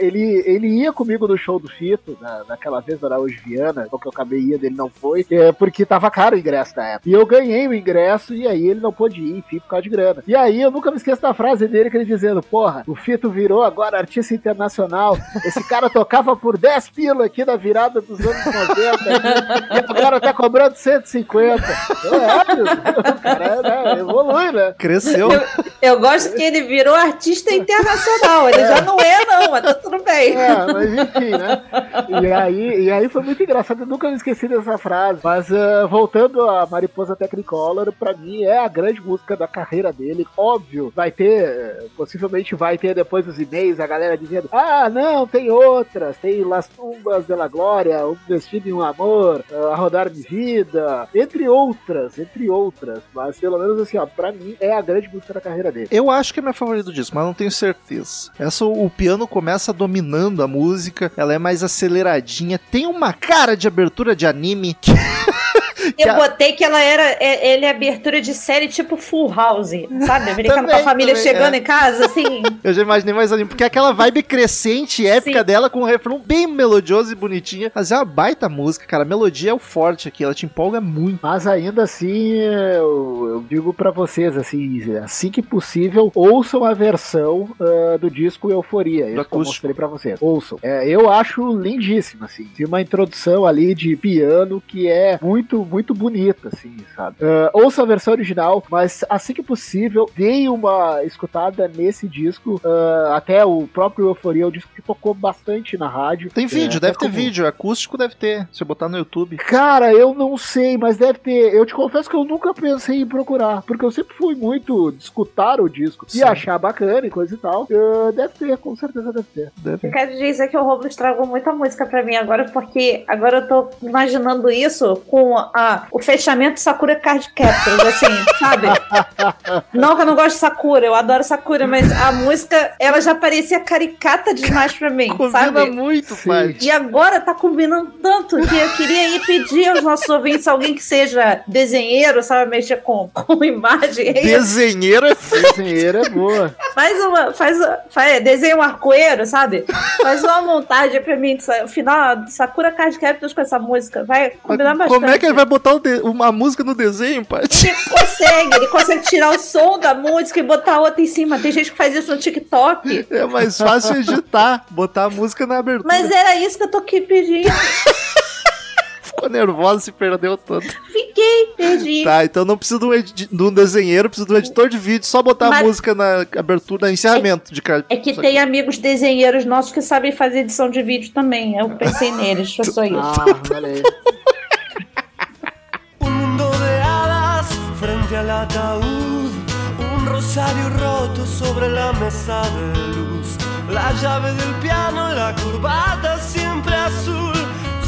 Speaker 3: ele, ele ia comigo no show do Fito, na, naquela vez do Araújo Viana, que eu acabei indo, ele não foi, é, porque tava caro o ingresso na época. E eu ganhei o ingresso, e aí ele não pôde ir, enfim, por causa de grana. E aí eu nunca me esqueço da frase dele, que ele dizendo, porra, o Fito virou agora artista internacional, esse cara tocava por 10 pila aqui na virada dos anos 90, e o cara tá cobrando 150. Eu, é, meu, o cara né, evolui, né?
Speaker 1: Cresceu.
Speaker 2: Eu gosto que ele virou artista internacional. Ele já não é, não, mas tá tudo bem.
Speaker 3: É, mas enfim, né? E aí, e aí foi muito engraçado, eu nunca me esqueci dessa frase. Mas ah, voltando a Mariposa Technicolor, pra mim é a grande música da carreira dele. Óbvio, vai ter, eh, possivelmente vai ter depois dos e-mails a galera dizendo: ah, não, tem outras, tem Las Tumbas de la Glória, Um Destino e um Amor, ah, A Rodar de Vida, entre outras, entre outras. Mas pelo menos assim, ó, pra mim é a grande música da carreira dele.
Speaker 1: Eu acho que é minha favorita do disco, mas não tenho certeza. Essa, o piano começa dominando a música, ela é mais aceleradinha, tem uma cara de abertura de anime que,
Speaker 2: Eu
Speaker 1: Que a-
Speaker 2: botei que ela era. é- Ele é abertura de série tipo Full House, sabe? Brincando com a família
Speaker 1: também,
Speaker 2: chegando
Speaker 1: é.
Speaker 2: em casa, assim.
Speaker 1: Eu já imaginei mais ali, porque é aquela vibe crescente e épica
Speaker 2: Sim.
Speaker 1: dela com um refrão bem melodioso e bonitinha. Mas é uma baita música, cara. A melodia é o forte aqui, ela te empolga muito.
Speaker 3: Mas ainda assim, eu, eu digo pra vocês, assim, assim que possível, ouçam a versão ah, do disco Euforia. Esse que eu mostrei pra vocês. Ouçam. É, eu acho lindíssima, assim. Tem uma introdução ali de piano que é muito, muito bonita, assim, sabe? Ah, ouça a versão original, mas assim que possível, deem uma escutada nesse disco. Ah, até o próprio Euforia é um disco que tocou bastante na rádio.
Speaker 1: Tem vídeo,
Speaker 3: É,
Speaker 1: deve
Speaker 3: até
Speaker 1: ter
Speaker 3: como-
Speaker 1: vídeo. Acústico deve ter. Se eu botar no YouTube.
Speaker 3: Cara, eu não sei, mas deve ter. Eu te confesso que eu nunca pensei em procurar, porque eu sempre fui muito de escutar o disco
Speaker 1: Sim.
Speaker 3: e achar bacana e coisa e tal. Uh, deve ter, com certeza deve ter.
Speaker 1: Deve.
Speaker 2: Eu quero dizer que o Romulo estragou muita música pra mim agora, porque agora eu tô imaginando isso com a, o fechamento Sakura Card Captors, assim, sabe? Não que eu não gosto de Sakura, eu adoro Sakura, mas a música, ela já parecia caricata demais pra mim,
Speaker 1: Combina
Speaker 2: sabe?
Speaker 1: muito, pai.
Speaker 2: E agora tá combinando tanto que eu queria ir pedir aos nossos ouvintes, alguém que seja desenheiro, sabe, mexer com, com imagem.
Speaker 1: Desenheiro é
Speaker 3: Desenheira é boa.
Speaker 2: Faz uma. Faz, faz, desenha um arco-íro, sabe? Faz uma montagem pra mim. O final Sakura Card Captors com essa música. Vai combinar bastante.
Speaker 1: Como é que ele vai botar o de- uma música no desenho, pai?
Speaker 2: Ele consegue, ele consegue tirar o som da música e botar outra em cima. Tem gente que faz isso no TikTok.
Speaker 1: É mais fácil editar, botar a música na abertura.
Speaker 2: Mas era isso que eu tô aqui pedindo.
Speaker 1: Ficou nervosa, se perdeu todo.
Speaker 2: Fiquei, perdi.
Speaker 1: Tá, então não precisa de um, edi- de um desenheiro, precisa de um editor de vídeo, só botar a
Speaker 2: Mas-
Speaker 1: música na abertura, no encerramento de cara.
Speaker 2: É que tem amigos desenheiros nossos que sabem fazer edição de vídeo também. Eu pensei neles, foi só isso.
Speaker 3: Ah, olha
Speaker 4: frente al ataúd, un rosario roto sobre la mesa de luz, la llave del piano, la corbata siempre azul,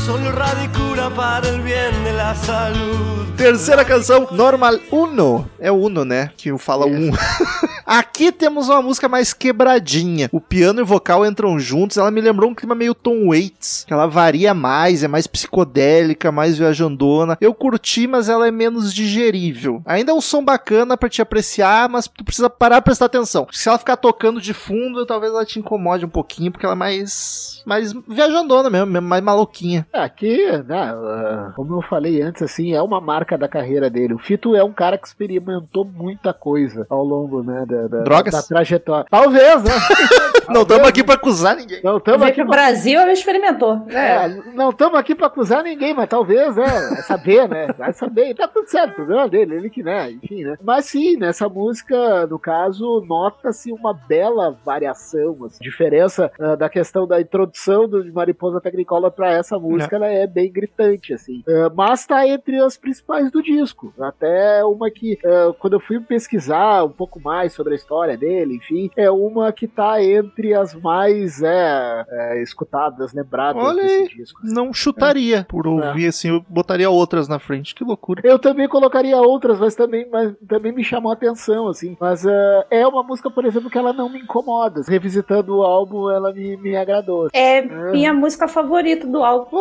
Speaker 4: solo radicura para el bien de la salud.
Speaker 1: Terceira canção, Normal Uno. É o Uno, né? Que fala um. Aqui temos uma música mais quebradinha. O piano e o vocal entram juntos. Ela me lembrou um clima meio Tom Waits. Ela varia mais, é mais psicodélica, mais viajandona. Eu curti, mas ela é menos digerível. Ainda é um som bacana pra te apreciar, mas tu precisa parar pra prestar atenção. Se ela ficar tocando de fundo, talvez ela te incomode um pouquinho, porque ela é mais. mais viajandona mesmo, mais maluquinha.
Speaker 3: Aqui, né, ah, como eu falei antes, assim, é uma marca da carreira dele. O Fito é um cara que experimentou muita coisa ao longo, né, da, da,
Speaker 1: Drogas?
Speaker 3: da trajetória. Talvez, né?
Speaker 1: Não estamos aqui pra acusar ninguém.
Speaker 3: Não estamos
Speaker 2: Veio
Speaker 3: aqui
Speaker 2: pro Brasil, ela experimentou.
Speaker 3: É,
Speaker 2: É.
Speaker 3: não estamos aqui pra acusar ninguém, mas talvez, né? Vai saber, né? Vai saber. Tá tudo certo, problema dele, ele que, né? Enfim, né? Mas sim, nessa música, no caso, nota-se uma bela variação, assim, diferença ah, da questão da introdução do de Mariposa Tecnicola pra essa música, ela é bem gritante, assim. Ah, mas tá entre as principais do disco. Até uma que, ah, quando eu fui pesquisar um pouco mais sobre a história dele, enfim, é uma que tá entre as mais é, é, escutadas, lembradas
Speaker 1: Olha
Speaker 3: desse
Speaker 1: aí.
Speaker 3: disco.
Speaker 1: Não chutaria por ouvir assim, eu botaria outras na frente. Que loucura.
Speaker 3: Eu também colocaria outras, mas também, mas também me chamou a atenção, assim. Mas ah, é uma música, por exemplo, que ela não me incomoda. Revisitando o álbum, ela me, me agradou.
Speaker 2: É minha música favorita do álbum.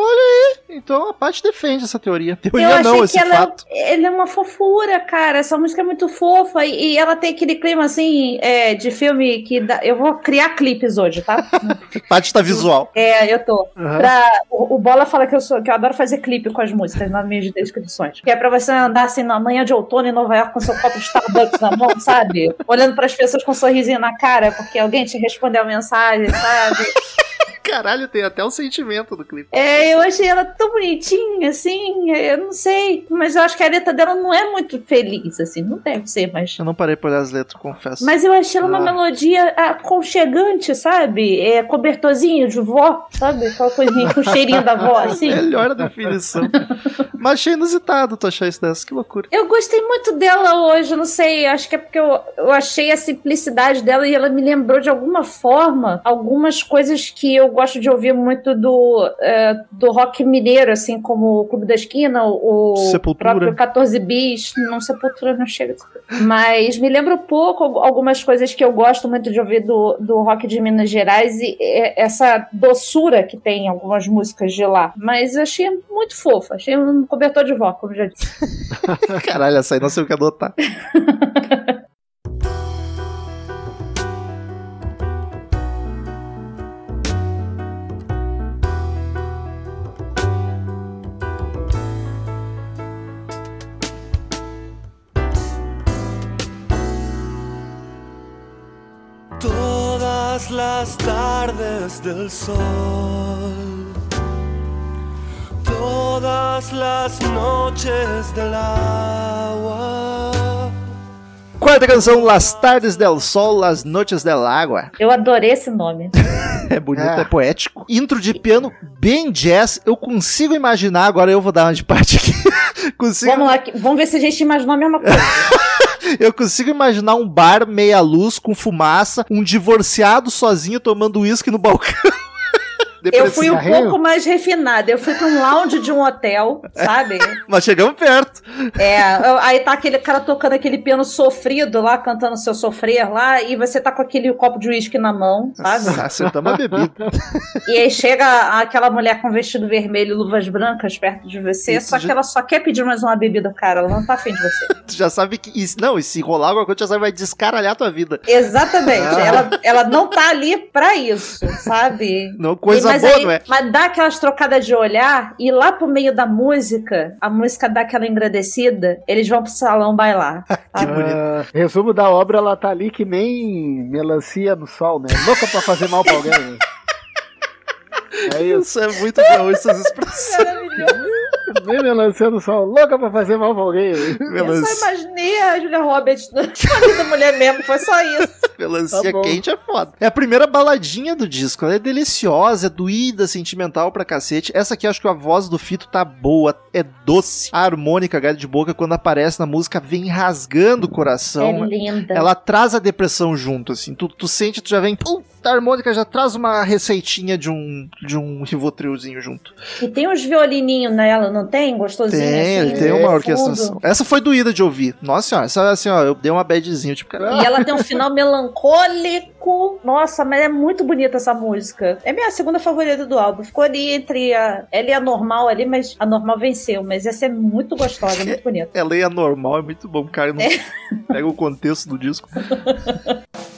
Speaker 1: Então a Paty defende essa teoria.
Speaker 2: Eu
Speaker 1: Teoria
Speaker 2: achei
Speaker 1: não,
Speaker 2: que
Speaker 1: esse
Speaker 2: ela,
Speaker 1: fato.
Speaker 2: ela é uma fofura, cara. Essa música é muito fofa e, e ela tem aquele clima assim é, de filme que dá- eu vou criar clipes hoje, tá?
Speaker 1: Paty tá visual.
Speaker 2: É, eu tô.
Speaker 3: Aham.
Speaker 2: Pra- o, o Bola fala que eu sou que eu adoro fazer clipe com as músicas nas minhas descrições. Que é pra você andar assim na manhã de outono em Nova York com seu copo de Starbucks na mão, sabe? Olhando pras pessoas com um sorrisinho na cara porque alguém te respondeu a mensagem, sabe?
Speaker 1: Caralho, tem até o sentimento do clipe.
Speaker 2: É, eu achei ela tão bonitinha, assim, eu não sei. Mas eu acho que a letra dela não é muito feliz, assim, não deve ser, mas.
Speaker 1: Eu não parei pra olhar as letras, confesso.
Speaker 2: Mas eu achei ela uma
Speaker 3: Ah.
Speaker 2: melodia aconchegante, sabe? É cobertorzinho de vó, sabe? Aquela coisinha com o cheirinho da vó, assim.
Speaker 1: Melhor definição. Mas achei inusitado tu achar isso dessa, que loucura.
Speaker 2: Eu gostei muito dela hoje, não sei, acho que é porque eu, eu achei a simplicidade dela e ela me lembrou de alguma forma algumas coisas que eu gosto de ouvir muito do, é, do rock mineiro, assim, como o Clube da Esquina, o
Speaker 1: Sepultura.
Speaker 2: próprio 14 Bis. Não, Sepultura não chega. Mas me lembra um pouco algumas coisas que eu gosto muito de ouvir do, do rock de Minas Gerais e essa doçura que tem em algumas músicas de lá. Mas eu achei muito fofo, achei um cobertor de vó, como já disse.
Speaker 1: Caralho, essa aí não sei o que adotar.
Speaker 4: Todas las tardes del sol, todas las noches del agua.
Speaker 1: Quarta canção, Las Tardes del Sol, Las Noches del Agua.
Speaker 2: Eu adorei esse nome.
Speaker 1: É bonito, é.
Speaker 3: É.
Speaker 1: poético. Intro de piano bem jazz. Eu consigo imaginar, agora eu vou dar uma de parte aqui. consigo,
Speaker 2: Vamos lá, vamos ver se a gente imaginou a mesma coisa.
Speaker 1: Eu consigo imaginar um bar meia luz com fumaça, um divorciado sozinho tomando uísque no balcão.
Speaker 2: Eu fui um pouco mais refinada. Eu fui pra um lounge de um hotel, sabe?
Speaker 1: Mas chegamos perto.
Speaker 2: É, aí tá aquele cara tocando aquele piano sofrido lá, cantando seu sofrer lá, e você tá com aquele copo de uísque na mão, sabe?
Speaker 1: Acertamos a bebida.
Speaker 2: E aí chega aquela mulher com vestido vermelho e luvas brancas perto de você,
Speaker 1: Isso
Speaker 2: só
Speaker 1: já-
Speaker 2: que ela só quer pedir mais uma bebida, cara. Ela não tá afim de você.
Speaker 1: Tu já sabe que. e se- Não, e se rolar alguma coisa, tu já sabe que vai descaralhar a tua vida.
Speaker 2: Exatamente.
Speaker 1: Ah.
Speaker 2: Ela, ela não tá ali pra isso, sabe?
Speaker 1: Não, coisa
Speaker 2: mas
Speaker 1: boa,
Speaker 2: aí-
Speaker 1: não é?
Speaker 2: Mas dá aquelas trocadas de olhar e lá pro meio da música, a música dá aquela engrandecida, eles vão pro salão bailar.
Speaker 1: Que bonito.
Speaker 3: Ah, resumo da obra, ela tá ali que nem melancia no sol, né? Louca pra fazer mal pra alguém. né? É isso.
Speaker 1: Isso é muito bom, essas expressões.
Speaker 2: Maravilhoso.
Speaker 3: Nem melancia no sol, louca pra fazer mal pra alguém.
Speaker 2: Eu
Speaker 1: Melancia,
Speaker 2: só imaginei a Julia Roberts na vida da mulher mesmo, foi só isso.
Speaker 1: melancia
Speaker 3: Tá bom.
Speaker 1: quente é foda. É a primeira baladinha do disco. Ela é deliciosa, é doída, sentimental pra cacete. Essa aqui, acho que a voz do Fito tá boa, é doce. A harmônica, galho de boca, quando aparece na música, vem rasgando o coração.
Speaker 2: é linda.
Speaker 1: Ela traz a depressão junto, assim. Tu, tu sente, tu já vem. Puta, a harmônica já traz uma receitinha de um, de um rivotrilzinho junto.
Speaker 2: E tem uns violininhos nela, não tem? Gostosinho
Speaker 1: Tem,
Speaker 2: assim.
Speaker 1: tem uma
Speaker 2: fundo.
Speaker 1: orquestração. Essa foi doída de ouvir. Nossa senhora, essa assim, ó, eu dei uma badzinha, tipo, cara.
Speaker 2: E ela tem um final melancólico. Nossa, mas é muito bonita essa música. É minha segunda favorita do álbum. Ficou ali entre a. Ela e a normal ali, mas a normal venceu. Mas essa é muito gostosa, muito bonita.
Speaker 1: Ela é normal, é muito bom, cara. Não pega o contexto do disco.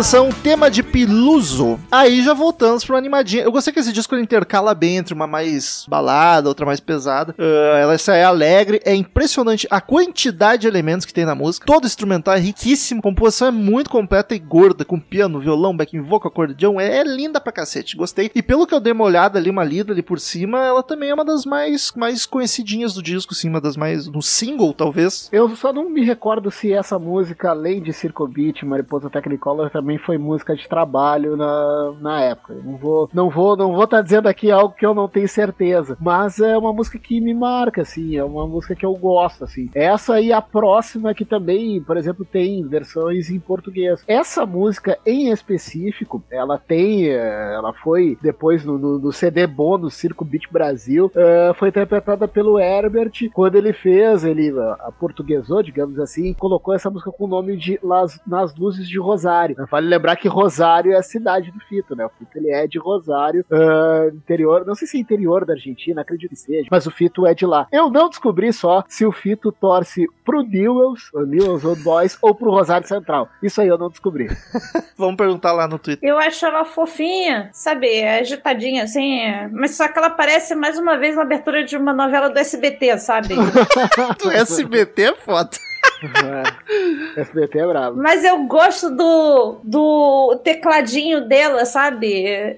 Speaker 1: canção, tema de Piluso. Aí já voltamos pro animadinho. Eu gostei que esse disco ele intercala bem entre uma mais balada, outra mais pesada. Ah, ela essa é alegre, é impressionante a quantidade de elementos que tem na música. Todo instrumental é riquíssimo, a composição é muito completa e gorda, com piano, violão, backing vocal, acordeão. É, é linda pra cacete, gostei. E pelo que eu dei uma olhada ali, uma lida ali por cima, ela também é uma das mais, mais conhecidinhas do disco, sim, uma das mais. no single, talvez.
Speaker 3: Eu só não me recordo se essa música, além de Circo Beat, Mariposa Technicolor, também foi música de trabalho na, na época. Não vou, não vou, não vou estar dizendo aqui algo que eu não tenho certeza, mas é uma música que me marca, assim, é uma música que eu gosto, assim. Essa e a próxima que também, por exemplo, tem versões em português. Essa música em específico, ela tem, eh, ela foi depois no, no- no CD bônus Circo Beat Brasil, eh, foi interpretada pelo Herbert quando ele fez, ele a, a portuguesou, digamos assim, colocou essa música com o nome de Las, Nas Luzes de Rosário. Vale lembrar que Rosário é a cidade do Fito, né? O Fito ele é de Rosário, ah, interior, não sei se é interior da Argentina, acredito que seja, mas o Fito é de lá. Eu não descobri só se o Fito torce pro Newells, o Newells Old Boys, ou pro Rosário Central. Isso aí eu não descobri.
Speaker 1: Vamos perguntar lá no Twitter.
Speaker 2: Eu acho ela fofinha, sabe? É agitadinha, assim. é- Mas só que ela parece mais uma vez na abertura de uma novela do SBT, sabe?
Speaker 1: Do SBT é foda.
Speaker 3: É. SBT é bravo.
Speaker 2: Mas eu gosto do, do tecladinho dela, sabe?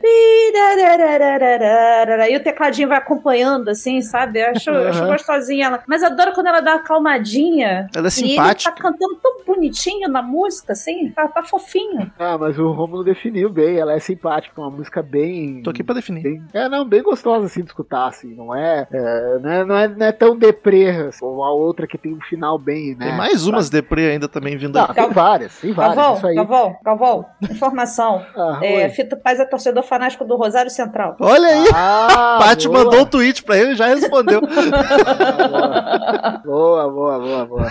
Speaker 2: E o tecladinho vai acompanhando, assim, sabe? Eu acho, eu acho
Speaker 3: Uhum.
Speaker 2: gostosinha ela. Mas adoro quando ela dá uma calmadinha.
Speaker 1: Ela é
Speaker 2: E ele
Speaker 1: simpática.
Speaker 2: tá cantando tão bonitinho na música, assim. Tá, tá fofinho.
Speaker 3: Ah, mas o Romulo definiu bem, ela é simpática, uma música bem.
Speaker 1: Tô aqui pra definir.
Speaker 3: Bem, é, não, bem gostosa assim de escutar, assim, não é, é, não, é, não, é não é tão deprê, assim, como a outra que tem um final bem, né?
Speaker 1: Tem mais umas deprê ainda também vindo
Speaker 3: Não,
Speaker 1: aí.
Speaker 3: tem várias, tem várias,
Speaker 2: Galvão,
Speaker 3: isso aí.
Speaker 2: Galvão, Galvão, informação.
Speaker 3: Ah,
Speaker 2: É. Fito Paz é torcedor fanático do Rosário Central.
Speaker 1: Olha aí,
Speaker 3: Ah,
Speaker 1: Paty
Speaker 3: boa.
Speaker 1: mandou um tweet pra ele e já respondeu.
Speaker 3: Boa, boa, boa, boa.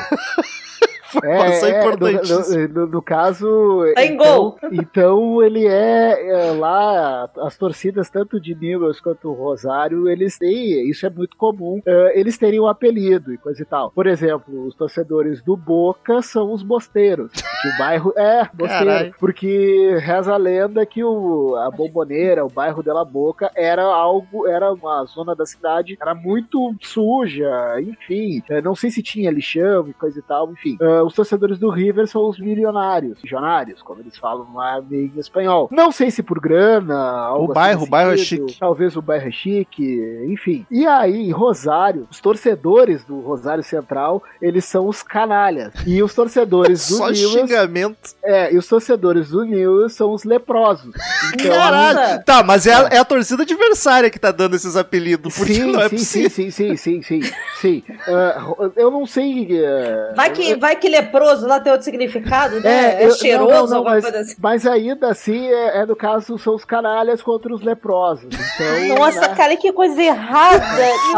Speaker 1: Informação
Speaker 3: É, é,
Speaker 1: importante.
Speaker 3: no, no- no- caso,
Speaker 2: Tá em
Speaker 3: então,
Speaker 2: gol.
Speaker 3: então ele é, é, lá as torcidas tanto de Newells quanto o Rosário, eles têm, isso é muito comum, é, eles terem um apelido e coisa e tal. Por exemplo, os torcedores do Boca são os bosteiros. Que o bairro é bosteiro,
Speaker 1: Caralho.
Speaker 3: porque reza a lenda que o, a Bomboneira, o bairro dela Boca, era algo, era uma zona da cidade, era muito suja, enfim, é, não sei se tinha lixão e coisa e tal, enfim. É, os torcedores do River são os milionários, milionários, como eles falam lá em espanhol. Não sei se por grana, algo assim
Speaker 1: bairro,
Speaker 3: nesse
Speaker 1: o bairro é chique.
Speaker 3: Talvez o bairro é chique, enfim. E aí, em Rosário, os torcedores do Rosário Central, eles são os canalhas. E os torcedores do
Speaker 1: Só
Speaker 3: Newell's
Speaker 1: xingamento.
Speaker 3: é, e os torcedores do Newell's são os leprosos. Então,
Speaker 1: Caralho. Tá, mas é a, é a torcida adversária que tá dando esses apelidos. Porque
Speaker 3: sim,
Speaker 1: não é
Speaker 3: sim,
Speaker 1: possível.
Speaker 3: sim, sim, sim, sim, sim, sim. Ah, eu não sei. ah,
Speaker 2: Vai que, vai que leproso lá tem outro significado, né? É,
Speaker 3: eu-
Speaker 2: cheiroso,
Speaker 3: não, não,
Speaker 2: alguma
Speaker 3: mas,
Speaker 2: coisa assim.
Speaker 3: mas ainda assim, é, é no caso, são os canalhas contra os leprosos. Então,
Speaker 2: Nossa,
Speaker 3: né,
Speaker 2: cara, que coisa errada.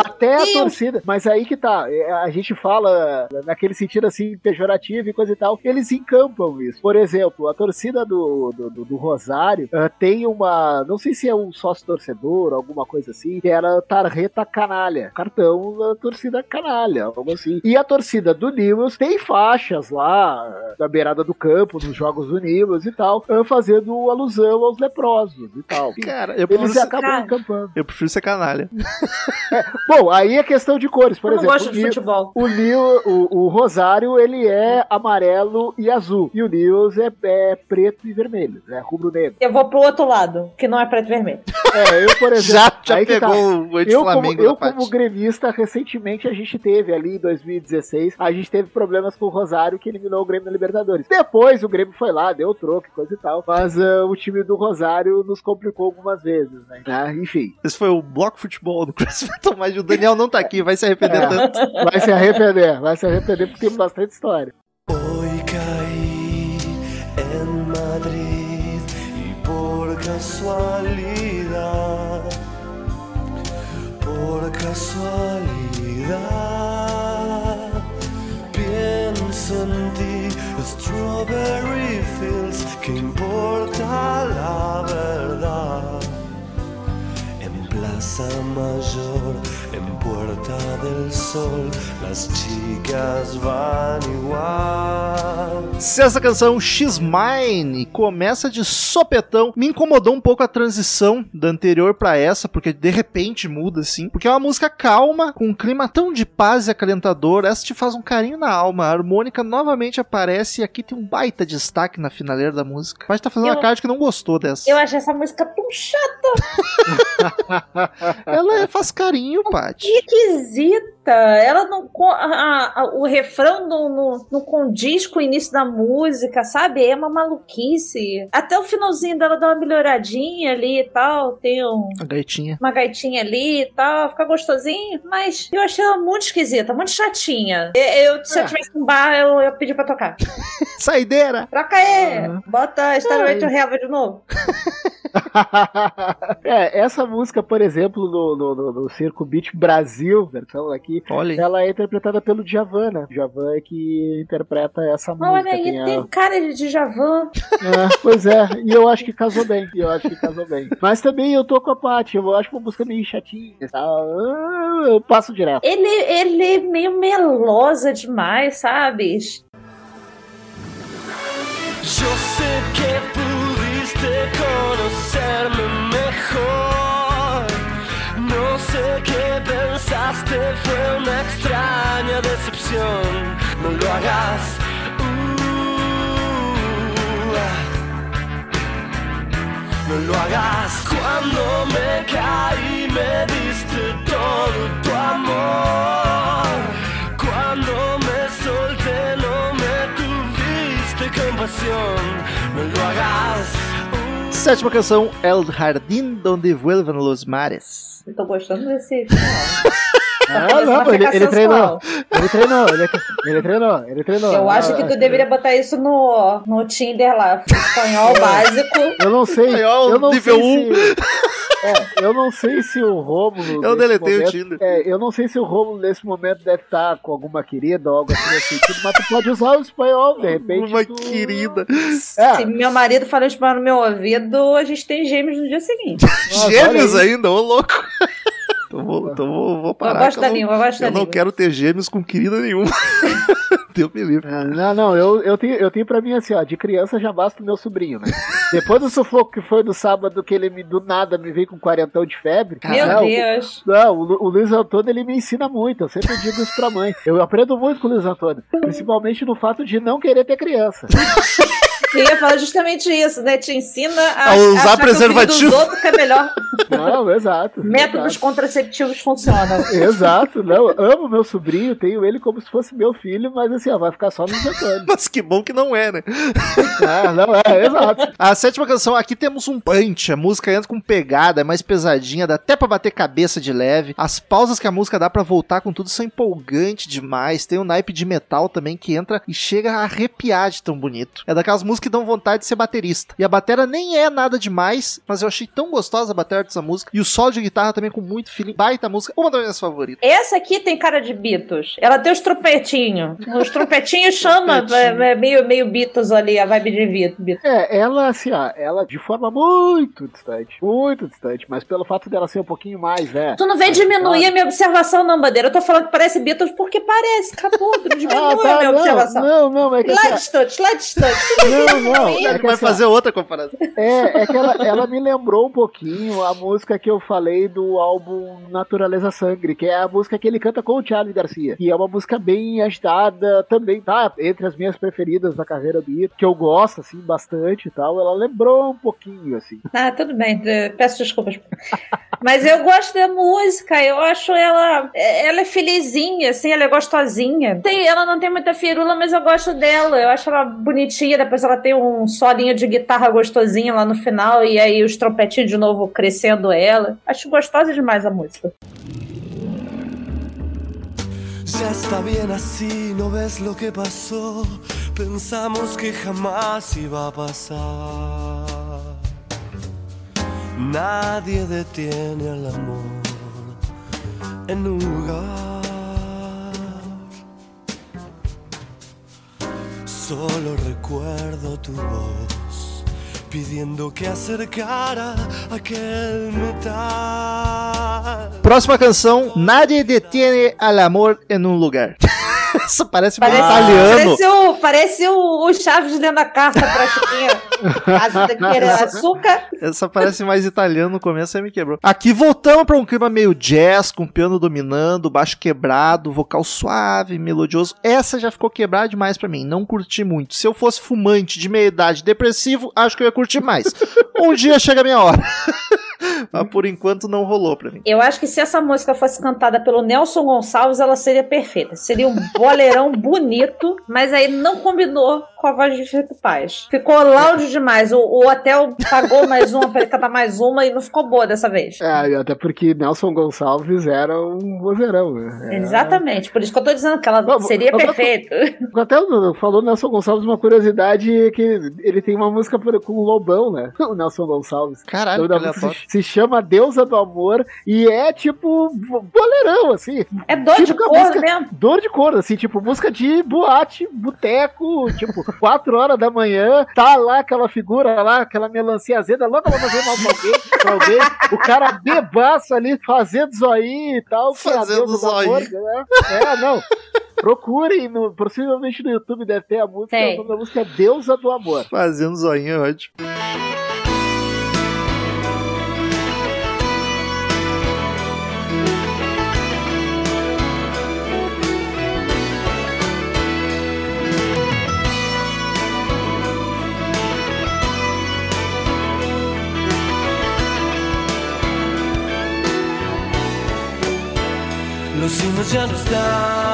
Speaker 3: até a torcida. Mas aí que tá, é, a gente fala naquele sentido assim, pejorativo e coisa e tal, eles encampam isso. Por exemplo, a torcida do, do, do- do Rosário ah, tem uma, não sei se é um sócio torcedor, alguma coisa assim, que era tarreta canalha, cartão da torcida canalha, algo assim. E a torcida do Newells tem faixas lá na beirada do campo, nos jogos do Newells e tal, ah, fazendo alusão aos leprosos e tal.
Speaker 1: Cara, eu
Speaker 3: Eles
Speaker 1: prefiro, ser,
Speaker 3: acabam
Speaker 2: Cara.
Speaker 3: encampando.
Speaker 1: eu prefiro ser canalha.
Speaker 3: Bom, aí é questão de cores, por
Speaker 2: eu não
Speaker 3: exemplo.
Speaker 2: gosto
Speaker 3: o
Speaker 2: de futebol.
Speaker 3: o, New, o, o Rosário, ele é amarelo e azul. E o News é, é preto e vermelho, é rubro-negro.
Speaker 2: Eu vou pro outro lado, que não é preto e vermelho.
Speaker 3: É, eu, por exemplo...
Speaker 1: Já, já
Speaker 3: tá.
Speaker 1: pegou o
Speaker 3: Eu, como,
Speaker 1: anti-Flamengo
Speaker 3: eu
Speaker 1: da parte.
Speaker 3: como gremista, recentemente a gente teve ali em 2016, a gente teve problemas com o Rosário que eliminou o Grêmio na Libertadores. Depois o Grêmio foi lá, deu troco, coisa e tal, mas ah, o time do Rosário nos complicou algumas vezes, né? Ah, enfim,
Speaker 1: Esse foi o Bloco Futebol do Metal, mas o Daniel não tá aqui, vai se arrepender
Speaker 3: É.
Speaker 1: tanto.
Speaker 3: vai se arrepender, vai se arrepender porque tem bastante história.
Speaker 4: Hoy caí en Madrid y por casualidad, por casualidad, ti, Strawberry Fields, que importa la verdad. Plaza Mayor, en Puerta del Sol, las chicas van igual.
Speaker 1: Se essa canção X-Mine começa de sopetão, me incomodou um pouco a transição da anterior pra essa, porque de repente muda assim. Porque é uma música calma, com um clima tão de paz e acalentador. Essa te faz um carinho na alma. A harmônica novamente aparece e aqui tem um baita destaque na finaleira da música. Mas tá fazendo
Speaker 2: Eu-
Speaker 1: uma cara de que não gostou dessa.
Speaker 2: Eu acho essa música tão chata,
Speaker 1: Ela é- faz carinho, Paty.
Speaker 2: esquisita. Ela não. a- a- o refrão não, não, não condiz com o início da música, sabe? É uma maluquice. Até o finalzinho dela dá uma melhoradinha ali e tal. Tem um,
Speaker 1: A gaitinha.
Speaker 2: uma gaitinha ali e tal, fica gostosinho, mas eu achei ela muito esquisita, muito chatinha. Eu, eu- se eu
Speaker 3: É.
Speaker 2: tivesse um bar, eu ia pedir pra tocar.
Speaker 1: Saideira!
Speaker 2: Troca aí!
Speaker 3: Uhum.
Speaker 2: Bota Starway to Heaven de novo.
Speaker 3: é, essa música, por exemplo, no, no, no, no Circo Beat Brasil, versão aqui,
Speaker 1: Olha
Speaker 3: ela é interpretada pelo Djavan, né? Djavan é que interpreta essa música.
Speaker 2: Olha aí,
Speaker 3: tem a-
Speaker 2: tem cara de Djavan.
Speaker 3: É, pois é, e eu acho que casou bem, e eu acho que casou bem. Mas também eu tô com a Paty, eu acho uma música meio chatinha, tá? Ah, eu passo direto.
Speaker 2: Ele, ele é meio melosa demais, sabe?
Speaker 4: Yo sé que pudiste conocerme mejor. No sé qué pensaste, fue una extraña decepción. No lo hagas. Uh, no lo hagas cuando me caí, me diste todo tu amor. Cuando me solté, no me tuviste compasión. No lo hagas.
Speaker 1: Sétima canção, El Jardín donde vuelven los mares.
Speaker 2: Eu tô gostando desse.
Speaker 3: Ah, não, ele, ele treinou, ele treinou, ele, ele treinou, ele treinou.
Speaker 2: Eu acho que tu deveria botar isso no, no Tinder lá. Espanhol básico.
Speaker 3: Eu não sei,
Speaker 1: Espanhol,
Speaker 3: eu não
Speaker 1: nível
Speaker 3: sei se... É, eu não sei se o Rômulo...
Speaker 1: Eu deletei o
Speaker 3: momento-
Speaker 1: Tinder.
Speaker 3: É, eu não sei se o Rômulo nesse momento deve estar com alguma querida ou algo assim nesse sentido, mas tu pode usar o espanhol, de repente.
Speaker 1: Uma
Speaker 3: tu-
Speaker 1: querida.
Speaker 3: É,
Speaker 2: Se meu marido fala espanhol no meu ouvido, a gente tem gêmeos no dia seguinte.
Speaker 3: Nossa,
Speaker 1: Gêmeos ainda, ô louco. Então vou, então vou, vou
Speaker 2: Eu
Speaker 1: parar. que
Speaker 2: da
Speaker 1: eu não,
Speaker 2: língua, eu gosto da
Speaker 1: eu não
Speaker 2: língua.
Speaker 1: quero ter gêmeos com querida nenhuma. Deu me livre.
Speaker 3: Ah, Não, não, eu, eu, tenho, eu tenho pra mim assim, ó, de criança já basta o meu sobrinho, né? Depois do sufoco que foi do sábado que ele me, do nada me veio com quarentão de febre.
Speaker 2: Meu
Speaker 3: né, o-
Speaker 2: Deus.
Speaker 3: Não, o, o Luiz Antônio ele me ensina muito, eu sempre digo isso pra mãe. Eu aprendo muito com o Luiz Antônio, principalmente no fato de não querer ter criança.
Speaker 2: Eu ia falar justamente isso, né? Te ensina a,
Speaker 1: A usar
Speaker 2: achar que o
Speaker 1: preservativo.
Speaker 2: outros que é melhor.
Speaker 3: Não, exato.
Speaker 2: Métodos
Speaker 3: exato.
Speaker 2: contraceptivos funcionam.
Speaker 3: Exato, não, amo meu sobrinho, tenho ele como se fosse meu filho, mas assim, ó, vai ficar só no Antônio.
Speaker 1: Mas que bom que não é, né?
Speaker 3: Ah, não, é, exato.
Speaker 1: A sétima canção, aqui temos um punch. A música entra com pegada, é mais pesadinha, dá até pra bater cabeça de leve. As pausas que a música dá pra voltar com tudo são empolgantes demais. Tem um naipe de metal também que entra e chega a arrepiar de tão bonito. É daquelas músicas que dão vontade de ser baterista. E a batera nem é nada demais, mas eu achei tão gostosa a batera dessa música. E o solo de guitarra também com muito feeling. Baita música, uma das minhas favoritas.
Speaker 2: Essa aqui tem cara de Beatles. Ela tem os trompetinhos. Os trompetinhos chama é, é meio, meio Beatles ali, a vibe de Beat- Beatles.
Speaker 3: É, ela, assim, ó, ela de forma muito distante, muito distante, mas pelo fato dela ser um pouquinho mais, né?
Speaker 2: Tu não vem diminuir a minha observação, não, Bandeira. Eu tô falando que parece Beatles porque parece. Acabou, diminui
Speaker 3: Ah,
Speaker 2: a
Speaker 3: tá,
Speaker 2: minha
Speaker 3: não,
Speaker 2: observação.
Speaker 3: não, não, é que,
Speaker 2: Lá
Speaker 3: assim,
Speaker 2: distante, lá distante.
Speaker 3: não, não, é
Speaker 1: Ele
Speaker 3: que,
Speaker 1: vai
Speaker 3: assim,
Speaker 1: fazer outra comparação.
Speaker 3: É, é que ela, ela me lembrou um pouquinho a música que eu falei do álbum Natureza Sangre, que é a música que ele canta com o Charlie Garcia. E é uma música bem agitada, também tá entre as minhas preferidas da carreira do Ito, que eu gosto, assim, bastante e tal. Ela lembrou um pouquinho, assim.
Speaker 2: Ah, tudo bem, peço desculpas. Mas eu gosto da música, eu acho ela. Ela é felizinha, assim, ela é gostosinha. Tem, ela não tem muita firula, mas eu gosto dela. Eu acho ela bonitinha. Depois ela tem um solinho de guitarra gostosinho lá no final, e aí os trompetinhos de novo crescendo ela. Acho gostosa demais a música.
Speaker 4: Ya está bien así, no ves lo que pasó. Pensamos que jamás iba a pasar. Nadie detiene al amor en un lugar. Solo recuerdo tu voz pidiendo que acercara aquel metal.
Speaker 1: Próxima canção, Nadie detiene al amor en un lugar. Isso parece,
Speaker 2: Parece,
Speaker 1: italiano.
Speaker 2: parece, o, parece o, o Chaves lendo a carta pra Chiquinha. Casa de querer açúcar.
Speaker 1: Essa parece mais italiano no começo, aí me quebrou. Aqui voltamos pra um clima meio jazz, com piano dominando, baixo quebrado, vocal suave, melodioso. Essa já ficou quebrada demais pra mim, não curti muito. Se eu fosse fumante de meia idade, depressivo, acho que eu ia curtir mais. um dia chega a minha hora. Mas por enquanto não rolou pra mim.
Speaker 2: Eu acho que se essa música fosse cantada pelo Nelson Gonçalves, ela seria perfeita. Seria um boleirão bonito, mas aí não combinou com a voz de Felipe Paz. Ficou loud demais. O, o hotel pagou mais uma pra ele cantar mais uma e não ficou boa dessa vez.
Speaker 3: É, até porque Nelson Gonçalves era um vozeirão. né? Era-
Speaker 2: Exatamente. Por isso que eu tô dizendo que ela
Speaker 3: Não,
Speaker 2: seria perfeita.
Speaker 3: Até falou Nelson Gonçalves, uma curiosidade é que ele tem uma música com o Lobão, né? O Nelson Gonçalves.
Speaker 1: Caralho,
Speaker 3: O
Speaker 1: que
Speaker 3: nome da música
Speaker 1: aleatório.
Speaker 3: se, se chama Deusa do Amor e é tipo boleirão, assim.
Speaker 2: É dor de
Speaker 3: Tipo, a
Speaker 2: cor
Speaker 3: música-
Speaker 2: mesmo.
Speaker 3: Dor de cor, assim, tipo, música de boate, boteco, tipo, 4 horas da manhã, tá lá aquela figura lá, aquela melancia azeda, louca pra fazer mal pra alguém, pra alguém, o cara bebaço ali, fazendo zoinho e tal,
Speaker 1: Fazendo zoinho.
Speaker 3: né? É, não. Procurem, no, possivelmente no YouTube deve ter a música, o nome da música é Deusa do Amor.
Speaker 1: Fazendo zoinho, é ótimo.
Speaker 4: Los hinos ya no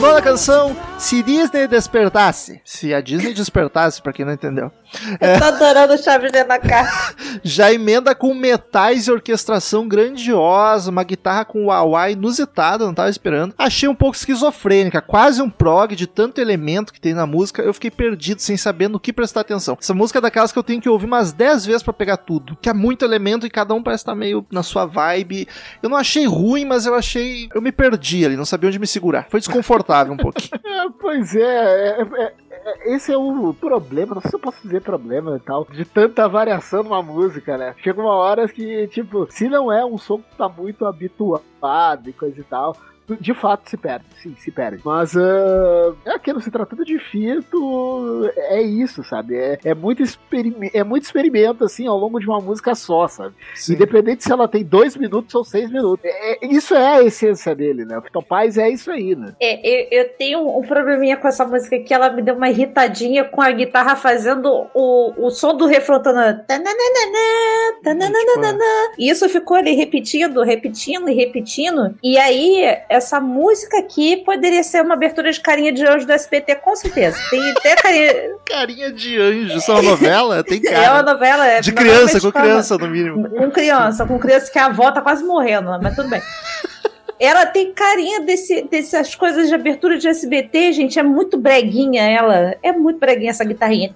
Speaker 1: Nona canção, Se Disney Despertasse. Se a Disney despertasse, pra quem não entendeu.
Speaker 2: Eu tô adorando o Chaves da cara.
Speaker 1: Já emenda com metais e orquestração grandiosa, uma guitarra com uauá inusitada, não tava esperando. Achei um pouco esquizofrênica, quase um prog de tanto elemento que tem na música. Eu fiquei perdido sem saber no que prestar atenção. Essa música é daquelas que eu tenho que ouvir umas 10 vezes pra pegar tudo, que é muito elemento e cada um parece estar meio na sua vibe. Eu não achei ruim, mas eu achei. Eu me perdi ali, não sabia onde me segurar. Foi desconfortável um pouquinho.
Speaker 3: É, pois é, é, é, é, esse é o problema, não sei se eu posso dizer problema e tal, de tanta variação numa música, né? Chega uma hora que, tipo, se não é um som que tá muito habituado e coisa e tal, de fato se perde, sim, se perde. Mas ah, é aquilo, se tratando de fito, é isso, sabe? É, é, muito é muito experimento, assim, ao longo de uma música só, sabe? Independente se ela tem dois minutos ou seis minutos. É- é- isso é a essência dele, né? O Fito Paz é isso aí, né?
Speaker 2: É, eu, eu tenho um probleminha com essa música que ela me deu uma irritadinha com a guitarra fazendo o, o som do refrão. tananã, tananana, tananana. E isso ficou ali repetindo, repetindo e repetindo. E aí, essa música aqui poderia ser uma abertura de carinha de anjo do SBT, com certeza. Tem até carinha.
Speaker 1: Carinha de anjo, isso é uma novela? Tem
Speaker 2: É uma
Speaker 1: cara.
Speaker 2: novela. é
Speaker 1: De criança, com criança, no mínimo.
Speaker 2: Com criança, com criança que a avó tá quase morrendo, mas tudo bem. Ela tem carinha desse, dessas coisas de abertura de SBT, gente. É muito breguinha ela. É muito breguinha essa guitarrinha.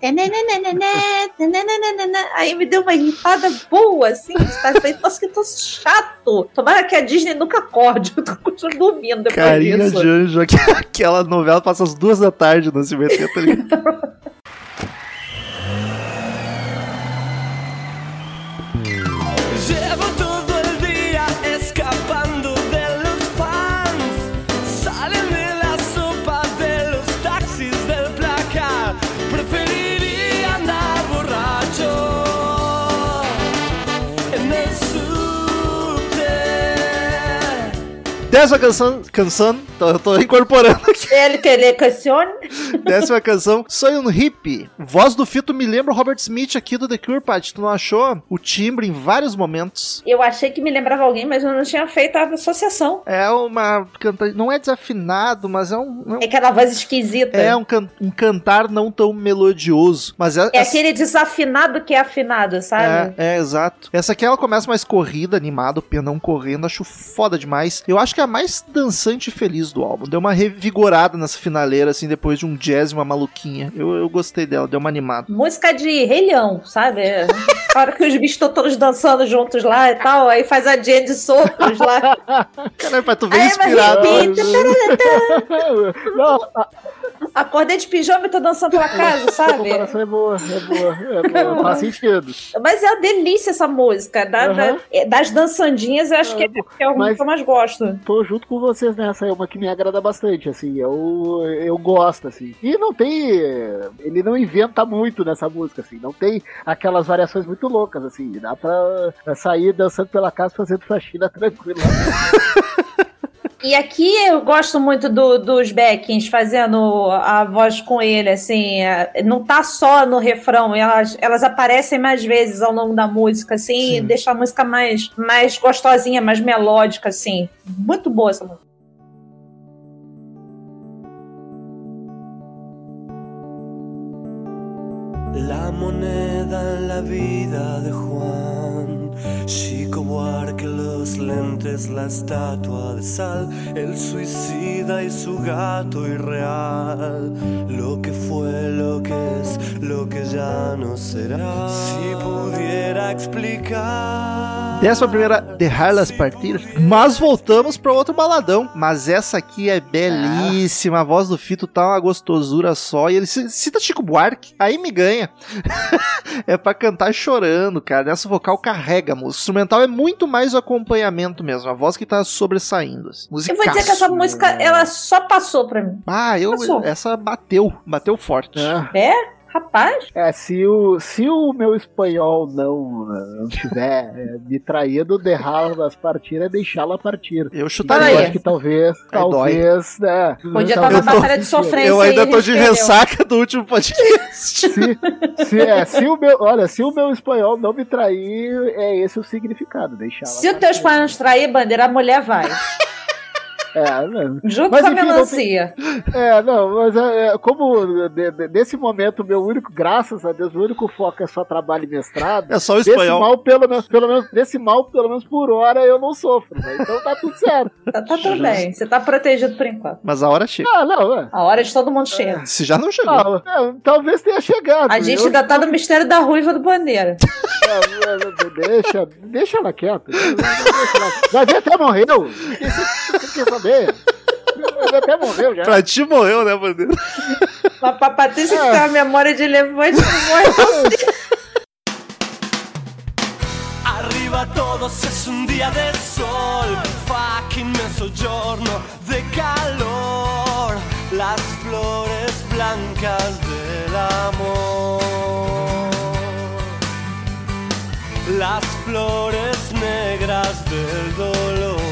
Speaker 2: Aí me deu uma irritada boa, assim. Tá feito, nossa, que tô chato. Tomara que a Disney nunca acorde. Eu tô continuando dormindo depois
Speaker 1: Carinha
Speaker 2: disso.
Speaker 1: de anjo, aqu- aquela novela passa às duas da tarde no SBT, tá ligado? Décima canção, canção, eu tô incorporando aqui.
Speaker 2: Ele telecacione.
Speaker 1: Décima canção, Sonho no Hippie. Voz do Fito me lembra o Robert Smith aqui do The Cure, Pat. Tu não achou? O timbre em vários momentos.
Speaker 2: Eu achei que me lembrava alguém, mas eu não tinha feito a associação.
Speaker 1: É uma canta... Não é desafinado, mas é um. é um-
Speaker 2: É aquela voz esquisita.
Speaker 1: É um, can- um cantar não tão melodioso. Mas é,
Speaker 2: É aquele desafinado que é afinado, sabe?
Speaker 1: É, é, exato. Essa aqui ela começa mais corrida, animada, o penão correndo, acho foda demais. Eu acho que é a mais dançante e feliz do álbum. Deu uma revigorada nessa finaleira, assim, depois de um jazz e uma maluquinha. Eu, eu gostei dela, deu uma animada.
Speaker 2: Música de Rei Leão, sabe? É. A hora que os bichos estão todos dançando juntos lá e tal, aí faz a Jen de sopros lá.
Speaker 1: Caralho, pai, tu
Speaker 2: vai
Speaker 1: inspirado.
Speaker 3: Não, a,
Speaker 2: Acordei de pijama e tô dançando pela casa,
Speaker 3: a
Speaker 2: sabe?
Speaker 3: comparação é boa, é boa, é boa, faz sentido.
Speaker 2: Mas é uma delícia essa música. Da-
Speaker 3: Aham.
Speaker 2: da- é, das dançandinhas, eu acho que é, que é o
Speaker 3: Mas-
Speaker 2: que eu mais gosto.
Speaker 3: Tô junto com vocês nessa, é uma que me agrada bastante, assim, eu, eu gosto, assim. E não tem, ele não inventa muito nessa música, assim, não tem aquelas variações muito loucas, assim, dá pra sair dançando pela casa fazendo faxina tranquila.
Speaker 2: E aqui eu gosto muito do, dos Beckins fazendo a voz com ele, assim, é, não tá só no refrão, elas, elas aparecem mais vezes ao longo da música, assim,
Speaker 1: Sim.
Speaker 2: e deixa a música mais, mais gostosinha, mais melódica, assim. Muito boa essa música.
Speaker 4: La moneda en la vida de Juan, Chico Buarque estatua de sal, el suicida y su gato irreal. Lo que fue, lo que es, lo que ya no será. Si pudiera explicar.
Speaker 1: Décima primeira, Derrar-las Partir. Mas voltamos para outro baladão. Mas essa aqui é belíssima. A voz do Fito tá uma gostosura só. E ele ci- cita Chico Buarque. Aí me ganha. é pra cantar chorando, cara. Essa vocal carrega música. O instrumental é muito mais o acompanhamento mesmo. A voz que tá sobressaindo. assim.
Speaker 2: Eu vou dizer que essa música, ela só passou pra mim.
Speaker 1: Ah, eu,
Speaker 2: Passou.
Speaker 1: essa bateu. Bateu forte.
Speaker 3: É.
Speaker 2: É? Rapaz,
Speaker 3: É, se o, se o meu espanhol não, não tiver é, me traído, derrá-las partir é deixá-la partir.
Speaker 1: Eu
Speaker 2: Fala
Speaker 1: chutaria.
Speaker 3: Eu acho que talvez,
Speaker 1: Aí dói.
Speaker 3: talvez, né?
Speaker 2: podia estar
Speaker 3: talvez
Speaker 2: na batalha de sofrência.
Speaker 1: Eu ainda tô de
Speaker 2: perdeu.
Speaker 1: ressaca do último podcast.
Speaker 3: Se, se, é, se o meu, olha, se o meu espanhol não me trair, é esse o significado, deixá-la
Speaker 2: Se o teu
Speaker 3: partir.
Speaker 2: espanhol trair, bandeira, a mulher vai.
Speaker 3: É, não,
Speaker 2: Junto
Speaker 3: Mas
Speaker 2: com a
Speaker 3: enfim, não
Speaker 2: melancia.
Speaker 3: É, não, mas é, é, como de- de- nesse momento meu único, graças a Deus, meu único foco é só trabalho e mestrado.
Speaker 1: É só o
Speaker 3: Desse
Speaker 1: espanhol.
Speaker 3: mal, pelo menos, pelo menos, desse mal, pelo menos por hora, eu não sofro, né? Então tá tudo certo.
Speaker 2: Tá, tá tudo bem. Você tá protegido por enquanto.
Speaker 1: Mas a hora chega.
Speaker 3: Ah, não, é.
Speaker 2: A hora de todo mundo chega.
Speaker 1: Se já não chegou.
Speaker 3: Ah, é, talvez tenha chegado.
Speaker 2: A gente
Speaker 3: Eu-
Speaker 2: ainda tá no mistério da ruiva do bandeira.
Speaker 3: é, é, deixa, deixa ela quieta. Deixa ela- Vai ver até morreu. Você ver até morreu já.
Speaker 1: Pra ti morreu, né, bandeira?
Speaker 2: Mas pra Patrícia que tem uma memória de elefante, não morre
Speaker 4: Arriba todos es un día de sol, fucking mezzogiorno de calor, las flores blancas del amor, las flores negras del dolor.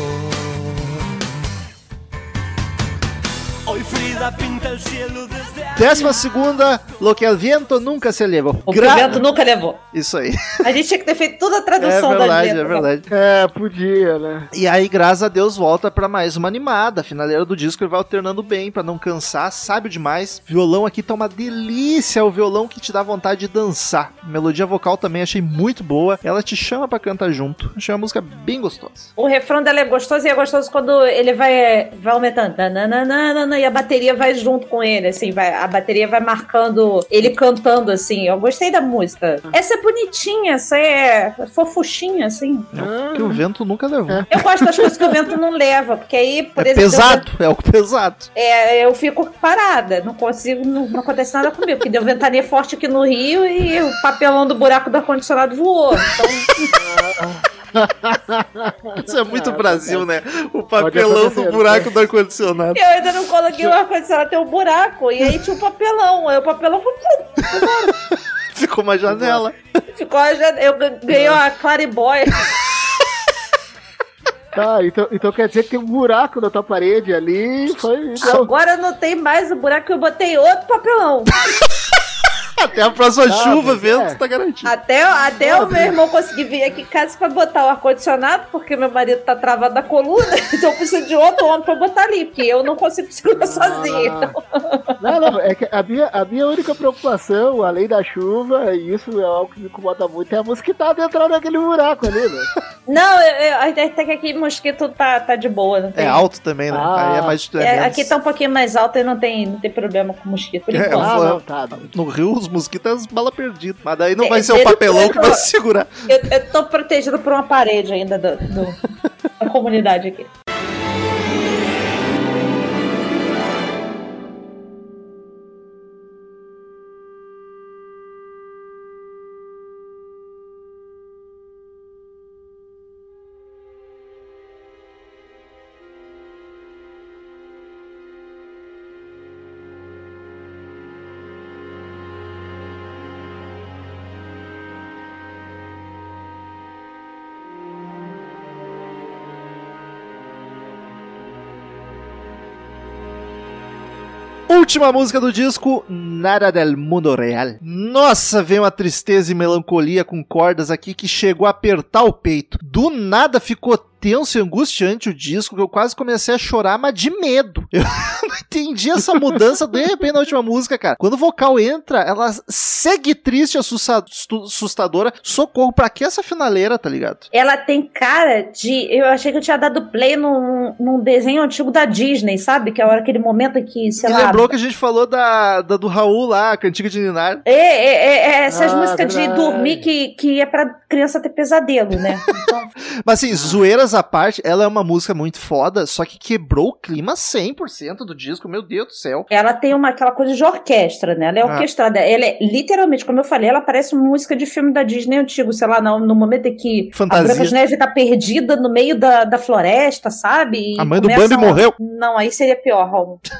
Speaker 1: Décima segunda, Lo que el viento nunca se levou.
Speaker 2: O que
Speaker 1: Gra-
Speaker 2: o vento nunca levou.
Speaker 1: Isso aí.
Speaker 2: A gente tinha que ter feito toda a
Speaker 1: É
Speaker 2: tradução da
Speaker 1: verdade,
Speaker 2: letra.
Speaker 1: é verdade.
Speaker 3: É, podia, né?
Speaker 1: E aí, graças a Deus, volta pra mais uma animada. A finaleira do disco ele vai alternando bem pra não cansar, sábio demais. Violão aqui tá uma delícia, é o violão que te dá vontade de dançar. Melodia vocal também achei muito boa. Ela te chama pra cantar junto. Achei uma música bem gostosa.
Speaker 2: O refrão dela é gostoso e é gostoso quando ele vai, vai aumentando. Tananana, e a bateria vai junto com ele, assim, vai, a bateria vai marcando ele cantando, assim. Eu gostei da música. Essa é bonitinha, essa é fofuchinha, assim.
Speaker 1: É o que o vento nunca levou.
Speaker 2: Eu gosto das coisas que o vento não leva, porque aí, por
Speaker 1: É
Speaker 2: exemplo.
Speaker 1: pesado, é o pesado.
Speaker 2: É, eu fico parada, não consigo, não, não acontece nada comigo, porque deu ventania forte aqui no Rio e o papelão do buraco do ar-condicionado voou. Então,
Speaker 1: Isso é muito
Speaker 3: Ah,
Speaker 1: Brasil, né? O papelão do buraco do ar-condicionado.
Speaker 2: eu ainda não coloquei o ar-condicionado, tem um buraco, e aí tinha um papelão, aí o papelão foi-
Speaker 1: Ficou uma janela.
Speaker 2: ficou, a jan- eu gan- ganhei uma clariboia.
Speaker 3: Tá, então, então quer dizer que tem um buraco na tua parede ali. Foi. Então,
Speaker 2: Agora não tem mais o buraco, eu botei outro papelão.
Speaker 1: Até a próxima
Speaker 3: Ah,
Speaker 1: chuva,
Speaker 3: mas
Speaker 1: vento,
Speaker 3: é.
Speaker 1: tá garantido.
Speaker 2: Até, até o meu irmão conseguir vir aqui em casa pra botar o ar-condicionado, porque meu marido tá travado da coluna, então eu preciso de outro homem pra botar ali, porque eu não consigo segurar sozinha.
Speaker 3: Ah, não, não, é que a minha, a minha única preocupação, além da chuva, e isso é algo que me incomoda muito, é a mosquitada entrar naquele buraco ali, né?
Speaker 2: Não, eu, eu, até que aqui mosquito tá, tá de boa, não tem.
Speaker 1: É alto também, né?
Speaker 3: Ah.
Speaker 1: Aí é mais.
Speaker 2: É,
Speaker 1: menos.
Speaker 2: aqui tá um pouquinho mais alto e não tem, não tem problema com mosquito por
Speaker 1: É,
Speaker 2: enquanto.
Speaker 3: Ah, não, tá. não.
Speaker 1: No Rio, os mosquitos é as balas perdidas. Mas daí não
Speaker 2: É,
Speaker 1: vai ser o papelão que vai segurar.
Speaker 2: Eu, eu tô protegido por uma parede ainda do, do- da comunidade aqui.
Speaker 1: Última música do disco, Nada del Mundo Real. Nossa, vem uma tristeza e melancolia com cordas aqui que chegou a apertar o peito. Do nada ficou tenso e angustiante o disco que eu quase comecei a chorar, mas de medo. Eu não entendi essa mudança de repente na última música, cara. Quando o vocal entra, ela segue triste, assusta- assu- assustadora. Socorro, pra que essa finaleira, tá ligado?
Speaker 2: Ela tem cara de. Eu achei que eu tinha dado play num, num desenho antigo da Disney, sabe? Que é a hora- aquele momento que, sei
Speaker 1: Me
Speaker 2: lá.
Speaker 1: lembrou que a gente falou da, da do Raul lá, a cantiga de Ninar.
Speaker 2: É, é, é, é essas
Speaker 3: Ah,
Speaker 2: músicas de
Speaker 3: verdade.
Speaker 2: dormir que, que é pra criança ter pesadelo, né? Então,
Speaker 1: Mas assim, zoeiras à parte, ela é uma música muito foda, só que quebrou o clima 100% do disco, meu Deus do céu.
Speaker 2: ela tem uma, aquela coisa de orquestra, né? Ela é
Speaker 1: Ah.
Speaker 2: orquestrada. Ela é, literalmente, como eu falei, ela parece uma música de filme da Disney antigo, sei lá, no, no momento em que
Speaker 1: Fantasia.
Speaker 2: a Branca de Neve tá perdida no meio da, da floresta, sabe? E
Speaker 1: A mãe do Bambi
Speaker 2: a-
Speaker 1: morreu.
Speaker 2: Não, aí seria pior, Raul.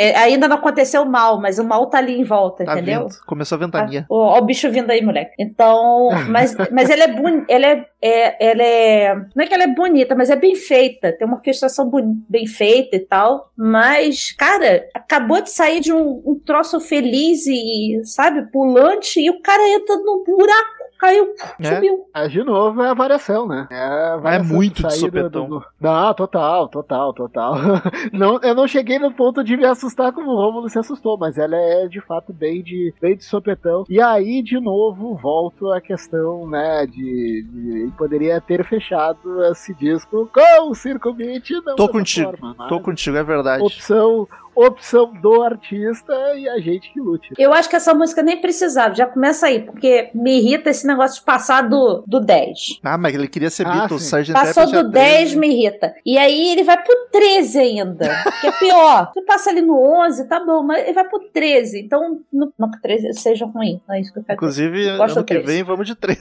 Speaker 2: É, ainda não aconteceu mal, mas o mal tá ali em volta,
Speaker 1: Tá
Speaker 2: entendeu?
Speaker 1: vindo. Começou a ventania.
Speaker 2: Ó, ó o bicho vindo aí, moleque. Então, mas, mas ela é bonita, ela é, é- ela é, não é que ela é bonita, mas é bem feita, tem uma orquestração bem feita e tal, mas, cara, acabou de sair de um, um troço feliz e, sabe, pulante, e o cara entra num buraco, caiu,
Speaker 1: É.
Speaker 2: subiu.
Speaker 3: Mas, de novo, é a variação, né? É, a variação
Speaker 1: muito de sopetão.
Speaker 3: Não, total, total, total. Não, eu não cheguei no ponto de me assustar como o Romulo se assustou, mas ela é, de fato, bem de, bem de sopetão. E aí, de novo, volto à questão, né, de, de poderia ter fechado esse disco com o Circo Beat, não
Speaker 1: Tô contigo,
Speaker 3: forma, mas
Speaker 1: Tô contigo, é verdade.
Speaker 3: Opção, opção do artista e a gente que lute.
Speaker 2: Eu acho que essa música nem precisava, já começa aí, porque me irrita esse negócio de passar do, do 10.
Speaker 1: Ah, mas ele queria ser
Speaker 3: Ah,
Speaker 1: Beatles. Sgt.
Speaker 2: Passou do 10,
Speaker 1: 13.
Speaker 2: me irrita. E aí ele vai pro 13 ainda, que é pior. Tu passa ali no 11, tá bom, mas ele vai pro 13. Então, não, não que 13 seja ruim, não é isso que eu quero dizer.
Speaker 1: Inclusive,
Speaker 2: Gosto
Speaker 1: ano que
Speaker 2: 13.
Speaker 1: vem vamos de 13.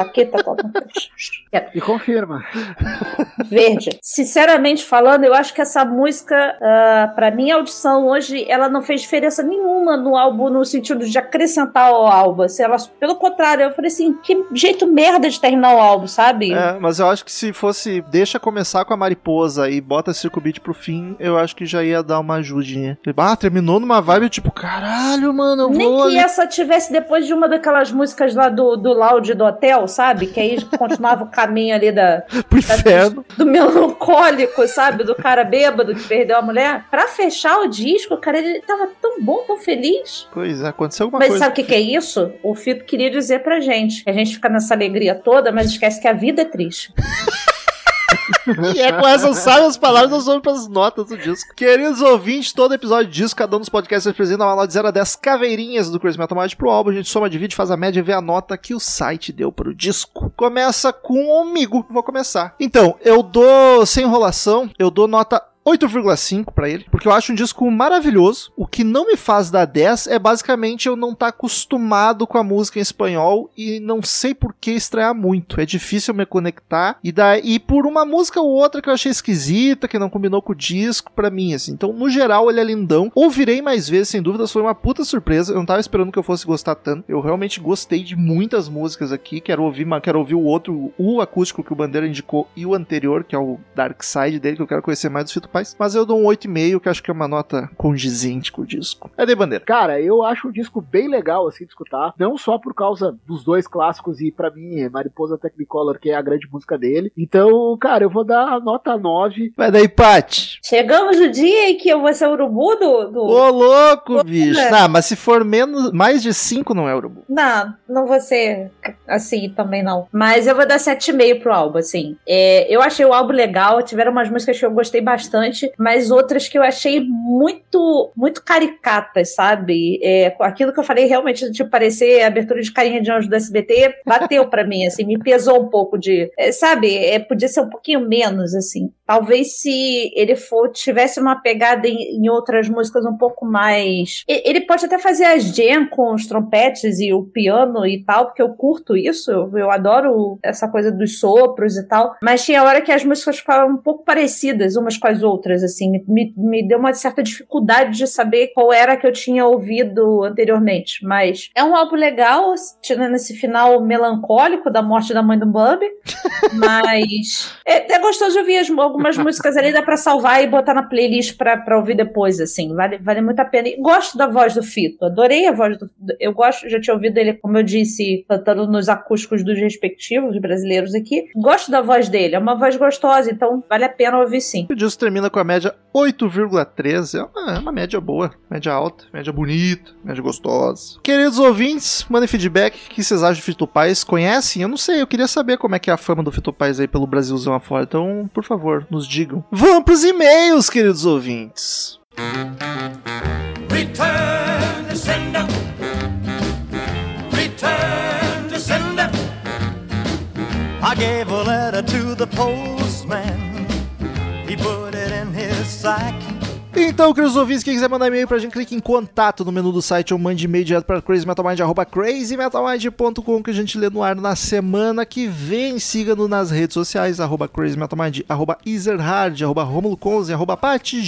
Speaker 2: Aqui tá todo
Speaker 3: E confirma.
Speaker 2: Verde. Sinceramente falando, eu acho que essa música, ah, pra minha audição hoje, ela não fez diferença nenhuma no álbum, no sentido de acrescentar ao álbum. Se ela, pelo contrário, eu falei assim, que jeito merda de terminar o álbum, sabe?
Speaker 1: É, mas eu acho que se fosse deixa começar com a mariposa e bota Circo Beat pro fim, eu acho que já ia dar uma ajudinha. Ah, terminou numa vibe tipo, caralho, mano, eu
Speaker 2: Nem
Speaker 1: vou
Speaker 2: que
Speaker 1: ali.
Speaker 2: essa tivesse depois de uma daquelas músicas lá do, do lounge do hotel, sabe? Que aí continuava o caminho ali da,
Speaker 1: pro inferno.
Speaker 2: do melancólico, sabe? Do cara bêbado que perdeu a mulher. Pra fechar o disco, cara, ele tava tão bom, tão feliz.
Speaker 1: Pois é, aconteceu alguma
Speaker 2: Mas
Speaker 1: coisa.
Speaker 2: sabe o que, que é isso? O Fito queria dizer pra gente. A gente fica nessa alegria toda, mas esquece que a vida é triste.
Speaker 1: E é com essas sábias palavras nós vamos pras notas do disco. Queridos ouvintes, todo episódio disso, cada um dos podcasts representa uma nota de 0 a 10 caveirinhas do Crazy Metal Mind pro álbum. A gente soma, divide, faz a média e vê a nota que o site deu pro disco. Começa com o amigo. Vou começar. Então, eu dou, sem enrolação, eu dou nota 8,5 pra ele, porque eu acho um disco maravilhoso. O que não me faz dar 10 é basicamente eu não estar acostumado com a música em espanhol e não sei por que estranhar muito. É difícil me conectar e daí por uma música ou outra que eu achei esquisita, que não combinou com o disco pra mim assim. Então, no geral, ele é lindão. Ouvirei mais vezes, sem dúvidas, foi uma puta surpresa. Eu não tava esperando que eu fosse gostar tanto. Eu realmente gostei de muitas músicas aqui. Quero ouvir, quero ouvir o outro, o acústico que o Bandeira indicou e o anterior, que é o Dark Side dele, que eu quero conhecer mais do Fito Paz. Mas eu dou um 8,5, que eu acho que é uma nota condizente com o disco. É de Bandeira.
Speaker 3: Cara, eu acho o disco bem legal, assim, de escutar. Não só por causa dos dois clássicos e, pra mim, Mariposa Technicolor, que é a grande música dele. Então, cara, eu vou dar a nota 9.
Speaker 1: Vai daí, Paty.
Speaker 2: Chegamos no dia em que eu vou ser o urubu do. do...
Speaker 1: Ô, louco,
Speaker 2: Ô,
Speaker 1: bicho. Não, mas se for menos, mais de 5 não é urubu.
Speaker 2: Não, não vou ser assim também não. Mas eu vou dar 7,5 pro álbum, assim. É, eu achei o álbum legal, tiveram umas músicas que eu gostei bastante, mas outras que eu achei muito, muito caricatas, sabe? É, aquilo que eu falei realmente de parecer abertura de carinha de anjo do SBT, bateu pra mim, assim, me pesou um pouco de, é, sabe? É, podia ser um pouquinho menos, assim. Talvez se ele for, tivesse uma pegada em, em outras músicas um pouco mais. Ele pode até fazer as jam com os trompetes e o piano e tal, porque eu curto isso, eu, eu adoro essa coisa dos sopros e tal. Mas tinha hora que as músicas ficavam um pouco parecidas umas com as outras, assim, me, me, me deu uma certa dificuldade de saber qual era que eu tinha ouvido anteriormente, mas é um álbum legal, tirando esse final melancólico da morte da mãe do Bub, mas é, é gostoso de ouvir as- algumas músicas ali, dá pra salvar e botar na playlist pra, pra ouvir depois, assim, vale, vale muito a pena. E gosto da voz do Fito, adorei a voz do eu gosto, já tinha ouvido ele, como eu disse, cantando nos acústicos dos respectivos brasileiros aqui, gosto da voz dele, é uma voz gostosa, então vale a pena ouvir sim.
Speaker 1: O disco termina com a média 8,13. É uma, é uma média boa, média alta, média bonita, média gostosa. Queridos ouvintes, mandem feedback. O que vocês acham de Fito Paz? Conhecem? Eu não sei, eu queria saber como é que é a fama do Fito Paz aí pelo Brasilzão afora. Então, por favor, nos digam. Vamos pros e-mails, queridos ouvintes.
Speaker 4: Return to sender. Return to sender. I gave a letter to the postman. He put it in his sack.
Speaker 1: Então, queridos ouvintes, quem quiser mandar e-mail pra gente, clique em contato no menu do site ou mande e-mail direto para crazymetalmind, arroba crazymetalmind.com que a gente lê no ar na semana que vem. Siga-nos nas redes sociais, arroba crazymetalmind, arroba ezerhard, arroba romulo conze, arroba pati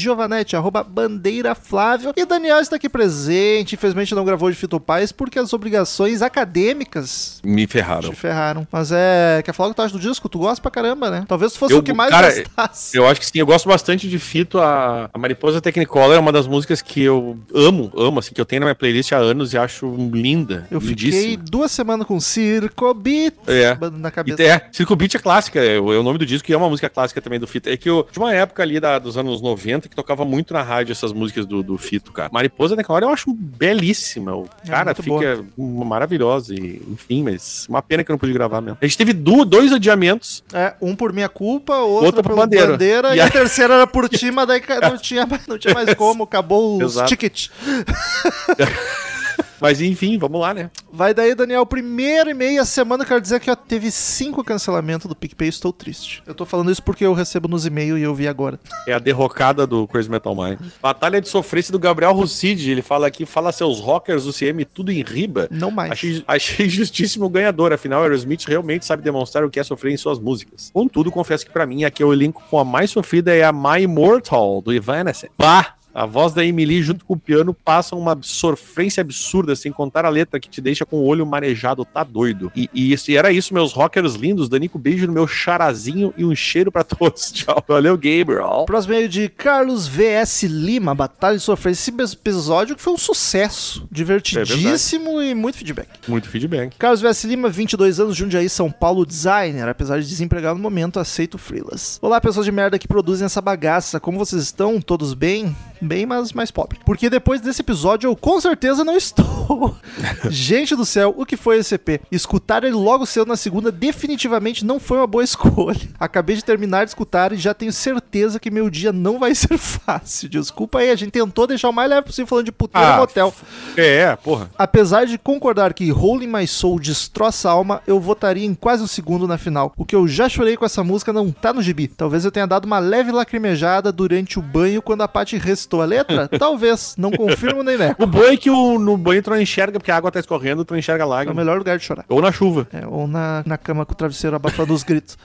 Speaker 1: arroba bandeira flávio. E Daniel está aqui presente, infelizmente não gravou de Fito Paz porque as obrigações acadêmicas
Speaker 6: Me ferraram.
Speaker 1: te ferraram. Mas é... Quer falar o que tu acha do disco? Tu gosta pra caramba, né? Talvez fosse
Speaker 6: Eu-
Speaker 1: o que mais
Speaker 6: cara,
Speaker 1: gostasse.
Speaker 6: Eu acho que sim, eu gosto bastante de Fito. A, a Mariposa Technicolor é uma das músicas que eu amo, amo, assim, que eu tenho na minha playlist há anos e acho linda.
Speaker 1: Eu fiquei
Speaker 6: lindíssima.
Speaker 1: duas semanas com Circo Beat
Speaker 6: É.
Speaker 1: na cabeça.
Speaker 6: é, Circo Beat é clássica, é, o é o nome do disco e é uma música clássica também do Fito. É que eu, de uma época ali da- dos anos 90 que tocava muito na rádio essas músicas do, do Fito, cara. Mariposa Technicolor eu acho belíssima. O
Speaker 1: É
Speaker 6: cara fica maravilhosa, e, enfim, mas uma pena que eu não pude gravar mesmo. A gente teve du- dois adiamentos
Speaker 1: É, um por minha culpa, outro
Speaker 6: Outra
Speaker 1: pelo
Speaker 6: por Bandeira.
Speaker 1: bandeira, e,
Speaker 6: E
Speaker 1: a
Speaker 6: a-
Speaker 1: terceira era por ti, mas daí não tinha, mais- não tinha mais como, acabou os tickets.
Speaker 6: Mas enfim, vamos lá, né?
Speaker 1: Vai daí, Daniel, primeiro e meia semana, eu quero dizer que ó, teve cinco cancelamentos do PicPay, estou triste. Eu tô falando isso porque eu recebo nos e-mails e eu vi agora.
Speaker 6: É a derrocada do Crazy Metal Mind. Batalha de sofrência do Gabriel Rucid. Ele fala aqui, fala seus rockers do CM tudo em riba.
Speaker 1: Não mais.
Speaker 6: Achei, achei justíssimo o ganhador, afinal, Aerosmith realmente sabe demonstrar o que é sofrer em suas músicas. Contudo, confesso que pra mim, aqui o elenco com a mais sofrida é a My Immortal, do Evanescence. Bah! A voz da Emily junto com o piano passam uma sofrência absurda, sem contar a letra que te deixa com o olho marejado, tá doido. E, e, isso- e era isso, meus rockers lindos. Danico, beijo no meu charazinho e um cheiro pra todos. Tchau. Valeu, Gabriel.
Speaker 1: Próximo meio de Carlos VS Lima, Batalha de Sofrência. Esse episódio que foi um sucesso. Divertidíssimo e muito feedback.
Speaker 6: Muito feedback.
Speaker 1: Carlos Vess Lima, 22 anos, Jundiaí, São Paulo, designer. Apesar de desempregado no momento, aceito freelas. Olá, pessoas de merda que produzem essa bagaça. Como vocês estão? Todos bem? Bem, mas mais pobre. Porque depois desse episódio eu com certeza não estou. Gente do céu, o que foi esse EP? Escutar ele logo cedo na segunda definitivamente não foi uma boa escolha. Acabei de terminar de escutar e já tenho certeza que meu dia não vai ser fácil. Desculpa aí, a gente tentou deixar o mais leve possível falando de puteiro
Speaker 6: Ah,
Speaker 1: e motel.
Speaker 6: É, porra.
Speaker 1: Apesar de concordar que Rolling My Soul destroça a alma, eu votaria em quase um segundo na final. O que eu já chorei com essa música não tá no gibi. Talvez eu tenha dado uma leve lacrimejada durante o banho quando a Paty restou a letra? Talvez. Não confirmo nem nego.
Speaker 6: O bom é que o, no banho tu não enxerga, porque a água tá escorrendo, tu não enxerga a
Speaker 1: É o melhor lugar de chorar.
Speaker 6: Ou na chuva.
Speaker 1: É, ou na, na cama com o travesseiro abafando os gritos.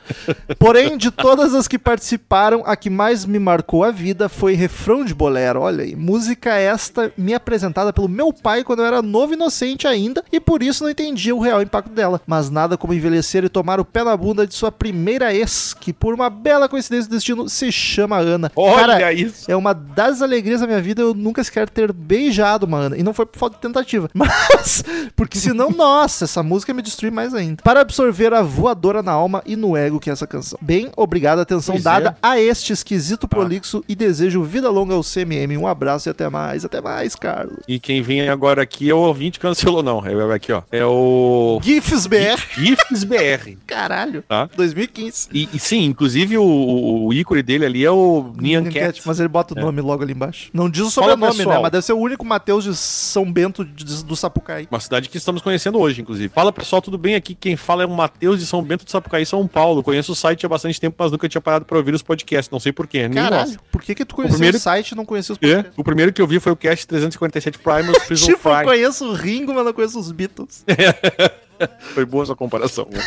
Speaker 1: Porém, de todas as que participaram, a que mais me marcou a vida foi Refrão de Bolero. Olha aí, música esta me apresentada pelo meu pai quando eu era novo e inocente ainda, e por isso não entendia o real impacto dela. Mas nada como envelhecer e tomar o pé na bunda de sua primeira ex, que por uma bela coincidência do destino se chama Ana.
Speaker 6: Olha
Speaker 1: Cara,
Speaker 6: isso.
Speaker 1: é uma das alegrias da minha vida eu nunca sequer ter beijado uma Ana. E não foi por falta de tentativa. Mas, porque senão, nossa, essa música me destrui mais ainda. Para absorver a voadora na alma e no ego que é essa canção. Bem, obrigado, atenção
Speaker 6: Pois
Speaker 1: dada
Speaker 6: é.
Speaker 1: a este esquisito prolixo e desejo vida longa ao CMM. Um abraço e até mais. Até mais, Carlos.
Speaker 6: E quem vem agora aqui é o ouvinte cancelou, não. É aqui, ó. É o.
Speaker 1: GIFs BR.
Speaker 6: GIFs BR.
Speaker 1: Caralho.
Speaker 6: Tá.
Speaker 1: 2015.
Speaker 6: E, e sim, inclusive o, o, o ícone dele ali é o Nyan Cat.
Speaker 1: Mas ele bota o
Speaker 6: É.
Speaker 1: nome logo ali embaixo. Não diz o sobrenome, né? Mas deve ser o único Mateus de São Bento de- do Sapucaí.
Speaker 6: Uma cidade que estamos conhecendo hoje, inclusive. Fala pessoal, tudo bem? Aqui quem fala é o Matheus de São Bento de Sapucaí, São Paulo. Conheço o site há bastante tempo, mas nunca tinha parado para ouvir os podcasts. Não sei porquê.
Speaker 1: Caralho, por que que tu conhecia o,
Speaker 6: primeiro-
Speaker 1: site e não conhecia os
Speaker 6: É,
Speaker 1: podcasts?
Speaker 6: o primeiro que eu vi foi o Cast 347 Primus Prison
Speaker 1: Tipo, eu
Speaker 6: Fry.
Speaker 1: conheço o Ringo, mas não conheço os Beatles.
Speaker 6: Foi boa essa comparação. Né?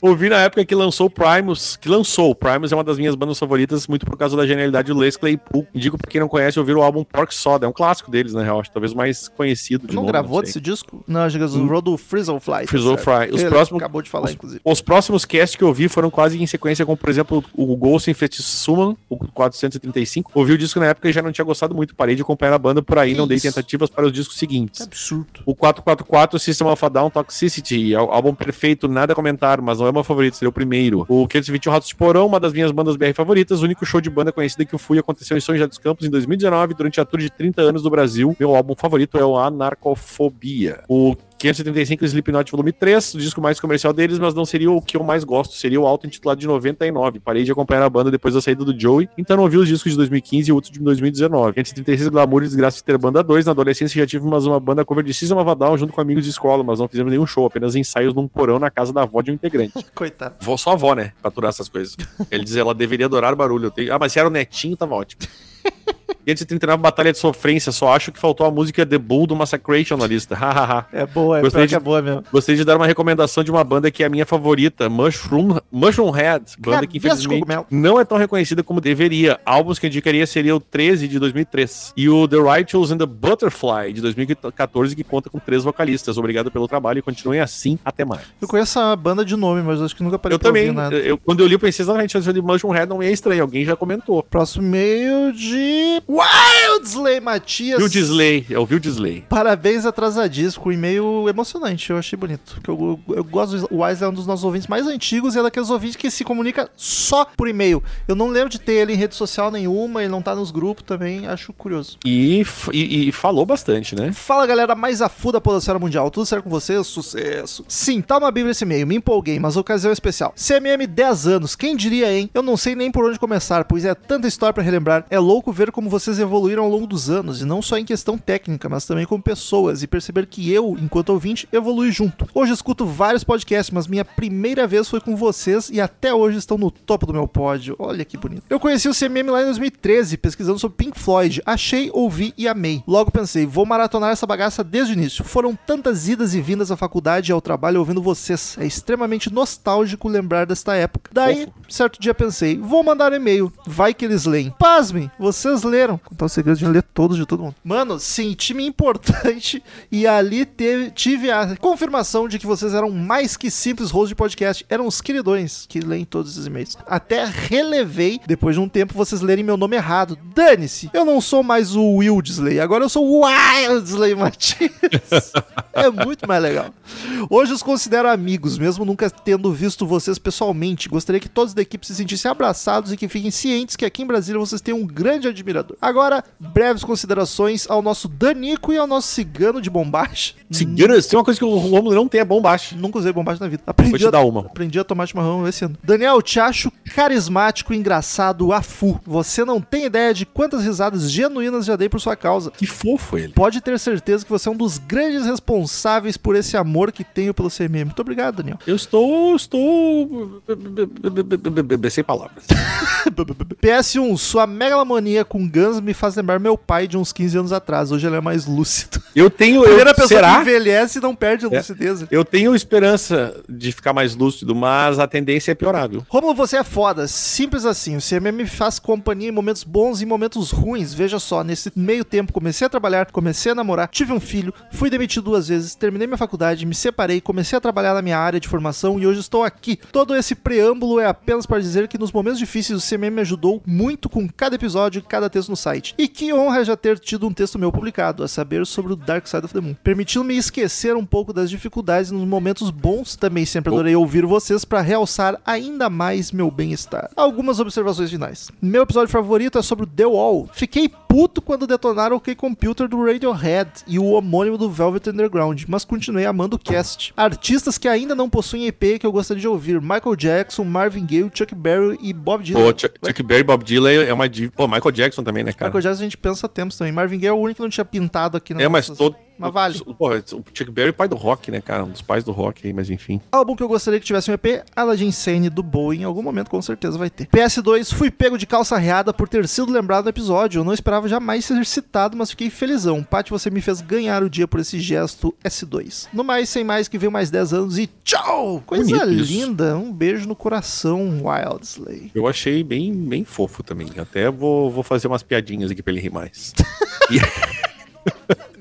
Speaker 6: Ouvi na época que lançou o Primus, que lançou. O Primus é uma das minhas bandas favoritas, muito por causa da genialidade do Les Claypool. Indico pra quem não conhece ouvir o álbum Pork Soda. É um clássico deles, na real. Acho talvez o mais conhecido de
Speaker 1: Não gravou desse disco? Não, acho que gravou do Frizzle Fly.
Speaker 6: Frizzle. Fly. Os
Speaker 1: Ele
Speaker 6: próximos-
Speaker 1: Acabou de falar,
Speaker 6: os-
Speaker 1: inclusive.
Speaker 6: Os próximos casts que eu vi foram quase em sequência, como por exemplo o Ghost in Summon, o 435. Ouvi o disco na época e já não tinha gostado muito. Parei de acompanhar a banda por aí,
Speaker 1: Que
Speaker 6: não dei
Speaker 1: isso?
Speaker 6: tentativas para os discos
Speaker 1: Que
Speaker 6: seguintes.
Speaker 1: absurdo.
Speaker 6: O 444, System of a Down, Toxicity, é álbum perfeito, nada a comentar, mas não é meu favorito, seria o primeiro. O 521 Ratos de Porão, uma das minhas bandas BR favoritas, o único show de banda conhecida que eu fui aconteceu em São José dos Campos em 2019, durante a tour de 30 anos do Brasil. Meu álbum favorito é o Anarcofobia. O 535 Slipknot Volume 3, o disco mais comercial deles, mas não seria o que eu mais gosto, seria o auto-intitulado de 99. Parei de acompanhar a banda depois da saída do Joey, então não ouvi os discos de 2015 e o outro de 2019. 536 Glamour e Desgraça de ter banda 2, na adolescência já tive mais uma banda cover de System of Down junto com amigos de escola, mas não fizemos nenhum show, apenas ensaios num porão na casa da avó de um integrante.
Speaker 1: Coitado.
Speaker 6: Vou só avó, né, pra aturar essas coisas. Ele diz, ela deveria adorar barulho. Tenho... Ah, mas se era o netinho, tava ótimo. 539 Batalha de Sofrência, só acho que faltou a música The Bull do Massacration na lista. Hahaha.
Speaker 1: É boa, é
Speaker 6: Gostei
Speaker 1: pior
Speaker 6: de-
Speaker 1: é boa mesmo.
Speaker 6: Gostaria de dar uma recomendação de uma banda que é a minha favorita, Mushroom, Mushroom Head, banda que infelizmente não é tão reconhecida como deveria. Álbuns que eu indicaria seria o 13 de 2003 e o The Righteous and the Butterfly de 2014 que conta com três vocalistas. Obrigado pelo trabalho e continuem assim. Até mais.
Speaker 1: Eu conheço a banda de nome, mas acho que nunca parei
Speaker 6: Eu
Speaker 1: pra ouvir
Speaker 6: também,
Speaker 1: nada.
Speaker 6: eu, quando eu li, eu pensei exatamente isso de Mushroom Head não é estranho, alguém já comentou.
Speaker 1: Próximo e-mail de Wildsley Matias.
Speaker 6: Viu Disley, é o Viu Disley.
Speaker 1: Parabéns atrasadíssimo, um e-mail emocionante, eu achei bonito. Porque eu, eu gosto o Wesley é um dos nossos ouvintes mais antigos e é daqueles ouvintes que se comunica só por e-mail. Eu não lembro de ter ele em rede social nenhuma, ele não tá nos grupos também, acho curioso.
Speaker 6: E, e- e falou bastante, né?
Speaker 1: Fala galera mais a full da podosfera mundial, tudo certo com vocês? Sucesso! Sim, tá uma bíblia esse e-mail, me empolguei, mas ocasião especial. CMM 10 anos, quem diria, hein? Eu não sei nem por onde começar, pois é tanta história pra relembrar. É louco ver como vocês evoluíram ao longo dos anos, e não só em questão técnica, mas também como pessoas, e perceber que eu, enquanto ouvinte, evolui junto. Hoje escuto vários podcasts, mas minha primeira vez foi com vocês e até hoje estão no topo do meu pódio. Olha que bonito. Eu conheci o CMM lá em 2013, pesquisando sobre Pink Floyd. Achei, ouvi e amei. Logo pensei, vou maratonar essa bagaça desde o início. Foram tantas idas e vindas à faculdade e ao trabalho ouvindo vocês. É extremamente nostálgico lembrar desta época. Daí, certo dia pensei, vou mandar um e-mail. Vai que eles leem. Pasmem, vocês leram. Contar o segredo de ler todos de todo mundo. Mano, senti-me importante e ali teve- tive a confirmação de que vocês eram mais que simples hosts de podcast. Eram os queridões que leem todos esses e-mails. Até relevei, depois de um tempo, vocês lerem meu nome errado. Dane-se, eu não sou mais o Wildsley, agora eu sou o Wildsley Matias. é muito mais legal. Hoje os considero amigos, mesmo nunca tendo visto vocês pessoalmente. Gostaria que todos da equipe se sentissem abraçados e que fiquem cientes que aqui em Brasília vocês têm um grande admirador. Agora, breves considerações ao nosso Danico e ao nosso cigano de bombacha.
Speaker 6: Seguindo, tem uma coisa que o Romulo não tem é bombacha.
Speaker 1: Nunca usei bombacha na vida.
Speaker 6: Vou
Speaker 1: Aprendi
Speaker 6: te
Speaker 1: a,
Speaker 6: dar uma.
Speaker 1: aprendi a tomar chimarrão esse ano. Daniel, te acho carismático, engraçado, afu. Você não tem ideia de quantas risadas genuínas já dei por sua causa.
Speaker 6: Que fofo ele.
Speaker 1: Pode ter certeza que você é um dos grandes responsáveis por esse amor que tenho pelo CMM. Muito obrigado, Daniel.
Speaker 6: Eu estou. Estou. Sem palavras.
Speaker 1: PS1, sua megalomania com Guns me faz lembrar meu pai de uns 15 anos atrás. Hoje ele é mais lúcido.
Speaker 6: Eu tenho.
Speaker 1: Primeira
Speaker 6: Eu,
Speaker 1: pessoa que
Speaker 6: será?
Speaker 1: envelhece e não perde a
Speaker 6: É.
Speaker 1: lucidez.
Speaker 6: Eu tenho esperança de ficar mais lúcido, mas a tendência é piorar, viu?
Speaker 1: Romulo, você é foda. Simples assim. O CMM me faz companhia em momentos bons e em momentos ruins. Veja só, nesse meio tempo comecei a trabalhar, comecei a namorar, tive um filho, fui demitido duas vezes, terminei minha faculdade, me separei, comecei a trabalhar na minha área de formação e hoje estou aqui. Todo esse preâmbulo é apenas para dizer que nos momentos difíceis o CMM me ajudou muito com cada episódio cada texto site. E que honra já ter tido um texto meu publicado, a saber sobre o Dark Side of the Moon, permitindo-me esquecer um pouco das dificuldades nos momentos bons. Também sempre adorei ouvir vocês para realçar ainda mais meu bem-estar. Algumas observações finais. Meu episódio favorito é sobre o The Wall. Fiquei puto quando detonaram o K-Computer do Radiohead e o homônimo do Velvet Underground, mas continuei amando o cast. Artistas que ainda não possuem EP que eu gostaria de ouvir: Michael Jackson, Marvin Gaye, Chuck Berry e Bob Dylan.
Speaker 6: Pô, Chuck, Chuck Berry e Bob Dylan é uma diva. Pô, Michael Jackson também, né, cara?
Speaker 1: Michael Jackson a gente pensa tempos também. Marvin Gaye é o único que não tinha pintado aqui na
Speaker 6: É, mas todo,
Speaker 1: mas vale.
Speaker 6: Porra, o Chuck Berry é pai do rock, né, cara? Um dos pais do rock aí, mas enfim.
Speaker 1: Álbum que eu gostaria que tivesse um EP, Aladdin Sane do Bowie, em algum momento com certeza vai ter. PS2, fui pego de calça reada por ter sido lembrado no episódio. Eu não esperava jamais ser citado, mas fiquei felizão. Paty, você me fez ganhar o dia por esse gesto S2. No mais, sem mais que veio mais 10 anos e tchau! Coisa
Speaker 6: Bonito isso.
Speaker 1: linda, um beijo no coração, Wildsley.
Speaker 6: Eu achei bem, bem fofo também. Até vou, vou fazer umas piadinhas aqui pra ele rir mais.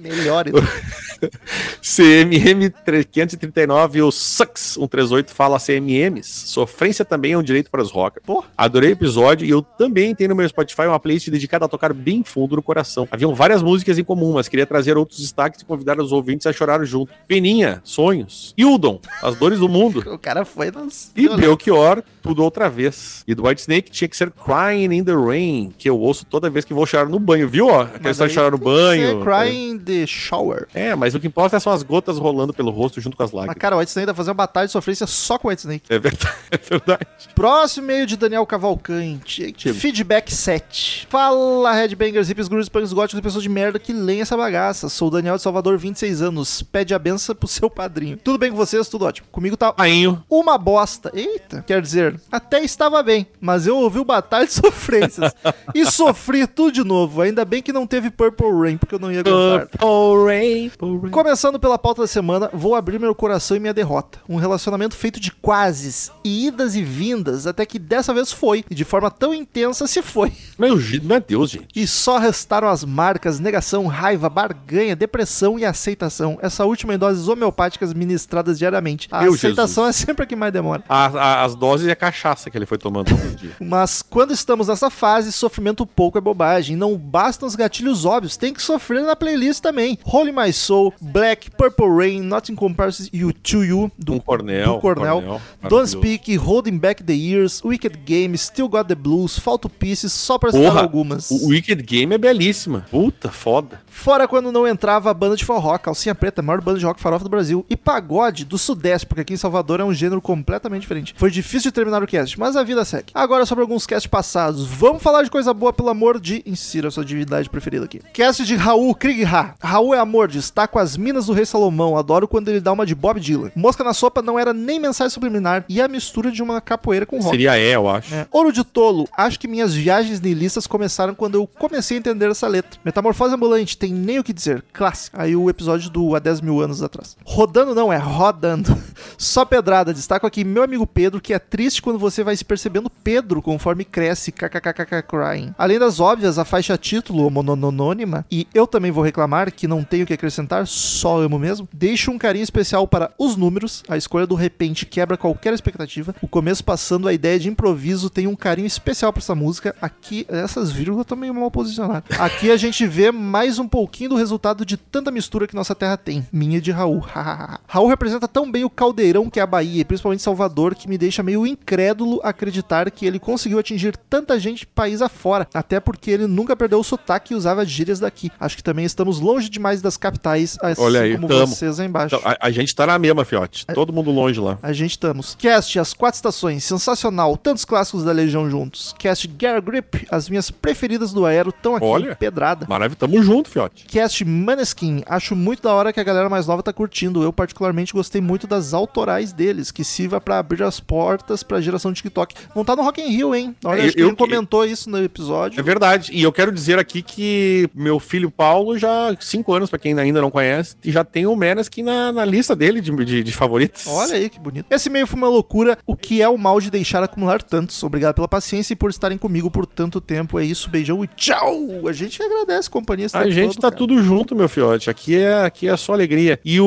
Speaker 1: Melhor.
Speaker 6: CMM 539, o Sucks 138 fala CMMs. Sofrência também é um direito para os rockers.
Speaker 1: Pô.
Speaker 6: Adorei o episódio e eu também tenho no meu Spotify uma playlist dedicada a tocar bem fundo no coração. Haviam várias músicas em comum, mas queria trazer outros destaques e convidar os ouvintes a chorar junto. Peninha, Sonhos, Hildon, As Dores do Mundo.
Speaker 1: O cara foi nas.
Speaker 6: E Belchior, tudo outra vez. E do White Snake tinha que ser Crying in the Rain, que eu ouço toda vez que vou chorar no banho, viu? Ó,
Speaker 1: Mas
Speaker 6: história de chorar no banho.
Speaker 1: ser Crying in the Shower.
Speaker 6: É, mas o que importa são as gotas rolando pelo rosto junto com as
Speaker 1: Mas,
Speaker 6: lágrimas.
Speaker 1: cara, o White Snake vai fazer uma batalha de sofrência só com o White Snake.
Speaker 6: É verdade, é verdade.
Speaker 1: Próximo e-mail de Daniel Cavalcante.
Speaker 6: Diga.
Speaker 1: Feedback 7. Fala, Headbangers, hippies, grunges, punks, góticos e pessoas de merda que leem essa bagaça. Sou o Daniel de Salvador, 26 anos. Pede a benção pro seu padrinho. Tudo bem com vocês? Tudo ótimo. Comigo tá
Speaker 6: Ainho.
Speaker 1: uma bosta. Eita. Quer dizer, até estava bem, mas eu ouvi o Batalha de Sofrências. e sofri tudo de novo. Ainda bem que não teve Purple Rain, porque eu não ia aguentar.
Speaker 6: Purple Rain, Purple Rain.
Speaker 1: Começando pela pauta da semana, vou abrir meu coração e minha derrota. Um relacionamento feito de quases, e idas e vindas, até que dessa vez foi, e de forma tão intensa se foi.
Speaker 6: Meu, meu Deus, gente.
Speaker 1: E só restaram as marcas, negação, raiva, barganha, depressão e aceitação. Essa última em doses homeopáticas ministradas diariamente. A
Speaker 6: Meu
Speaker 1: aceitação é sempre a que mais demora.
Speaker 6: A- a- as doses e a cachaça que ele foi tomando todo dia.
Speaker 1: Mas quando estamos nessa fase, sofrimento pouco é bobagem. Não bastam os gatilhos óbvios, tem que sofrer na playlist também. Holy My Soul, Black, Purple Rain, Nothing Compares You to You, do,
Speaker 6: Um Cornell,
Speaker 1: do Cornell.
Speaker 6: Cornell,
Speaker 1: Don't. Speak, Holding Back the Years, Wicked Game, Still Got the Blues, Falto Pieces, só pra citar algumas.
Speaker 6: o Wicked Game é belíssima. Puta, foda.
Speaker 1: Fora quando não entrava a banda de forró, Calcinha Preta, a maior banda de rock farofa do Brasil, e pagode do Sudeste, porque aqui em Salvador é um gênero completamente diferente. Foi difícil de terminar o cast, mas a vida segue. Agora sobre alguns casts passados. Vamos falar de coisa boa, pelo amor de... Insira a sua divindade preferida aqui. Cast de Raul Kriegha. Raul é amor, destaco as minas do Rei Salomão, adoro quando ele dá uma de Bob Dylan. Mosca na sopa não era nem mensagem subliminar, e a mistura de uma capoeira com rock.
Speaker 6: Seria é, eu acho.
Speaker 1: É. Ouro de tolo, acho que minhas viagens nihilistas começaram quando eu comecei a entender essa letra. Metamorfose ambulante, tem nem o que dizer. Clássico. Aí o episódio do há 10 mil anos atrás. Rodando não, é rodando. Só pedrada. Destaco aqui meu amigo Pedro, que é triste quando você vai se percebendo Pedro conforme cresce. KKKK crying. Além das óbvias, a faixa título mononônima. E eu também vou reclamar que não tenho que acrescentar, só amo mesmo. Deixo um carinho especial para os números. A escolha do repente quebra qualquer expectativa. O começo passando a ideia de improviso tem um carinho especial para essa música. Aqui, essas vírgulas estão meio mal posicionadas. Aqui a gente vê mais um pouquinho do resultado de tanta mistura que nossa terra tem. Minha de Raul. Raul representa tão bem o caldeirão que é a Bahia, principalmente Salvador, que me deixa meio incrédulo acreditar que ele conseguiu atingir tanta gente país afora. Até porque ele nunca perdeu o sotaque e usava gírias daqui. Acho que também estamos longe demais das capitais, assim
Speaker 6: Olha aí,
Speaker 1: como
Speaker 6: tamo.
Speaker 1: vocês aí embaixo.
Speaker 6: Então, a, a gente tá na mesma, fiote. Todo mundo longe lá.
Speaker 1: A gente estamos. Cast As Quatro Estações, sensacional. Tantos clássicos da Legião juntos. Cast Gear Grip, as minhas preferidas do Aero estão aqui.
Speaker 6: Olha.
Speaker 1: Pedrada.
Speaker 6: Maravilha, tamo junto, fiote.
Speaker 1: Cast Maneskin, acho muito da hora que a galera mais nova tá curtindo. Eu, particularmente, gostei muito das autorais deles, que sirva pra abrir as portas pra geração de TikTok. Não tá no Rock in Rio, hein? Olha,
Speaker 6: Eu-
Speaker 1: acho que
Speaker 6: eu
Speaker 1: ele comentou isso no episódio.
Speaker 6: É verdade. E eu quero dizer aqui que meu filho Paulo já, cinco anos, pra quem ainda não conhece, já tem o Meneskin na, na lista dele de, de, de favoritos.
Speaker 1: Olha aí que bonito. Esse meio foi uma loucura. O que é o mal de deixar acumular tantos? Obrigado pela paciência e por estarem comigo por tanto tempo. É isso, beijão e tchau! A gente agradece a companhia.
Speaker 6: A
Speaker 1: tempo
Speaker 6: gente
Speaker 1: todo,
Speaker 6: tá
Speaker 1: cara.
Speaker 6: tudo junto, meu fiote. Aqui é, aqui é só alegria. E o,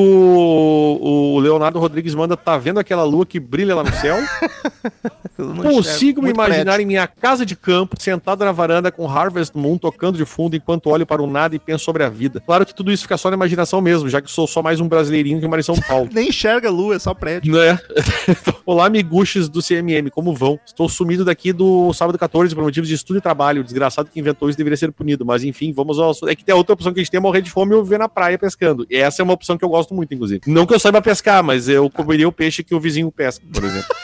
Speaker 6: o Leonardo Rodrigues manda, tá vendo aquela lua que brilha lá no céu? Consigo me imaginar
Speaker 1: prédio.
Speaker 6: em minha casa de campo, sentado na varanda com Harvest Moon tocando de fundo enquanto olho para o nada e penso sobre a vida. Claro que tudo isso fica só na imaginação mesmo, já que sou só mais um brasileirinho que mora em São Paulo.
Speaker 1: Nem enxerga lua, é só prédio.
Speaker 6: Né? Olá, miguxes do CMM, como vão? Estou sumido daqui do sábado 14 por motivos de estudo e trabalho. O desgraçado que inventou isso deveria ser punido, mas enfim, vamos ao. É que tem a outra opção que a gente tem é morrer de fome ou viver na praia pescando. E essa é uma opção que eu gosto muito, inclusive. Não que eu saiba pescar, mas eu comeria o peixe que o vizinho pesca, por exemplo.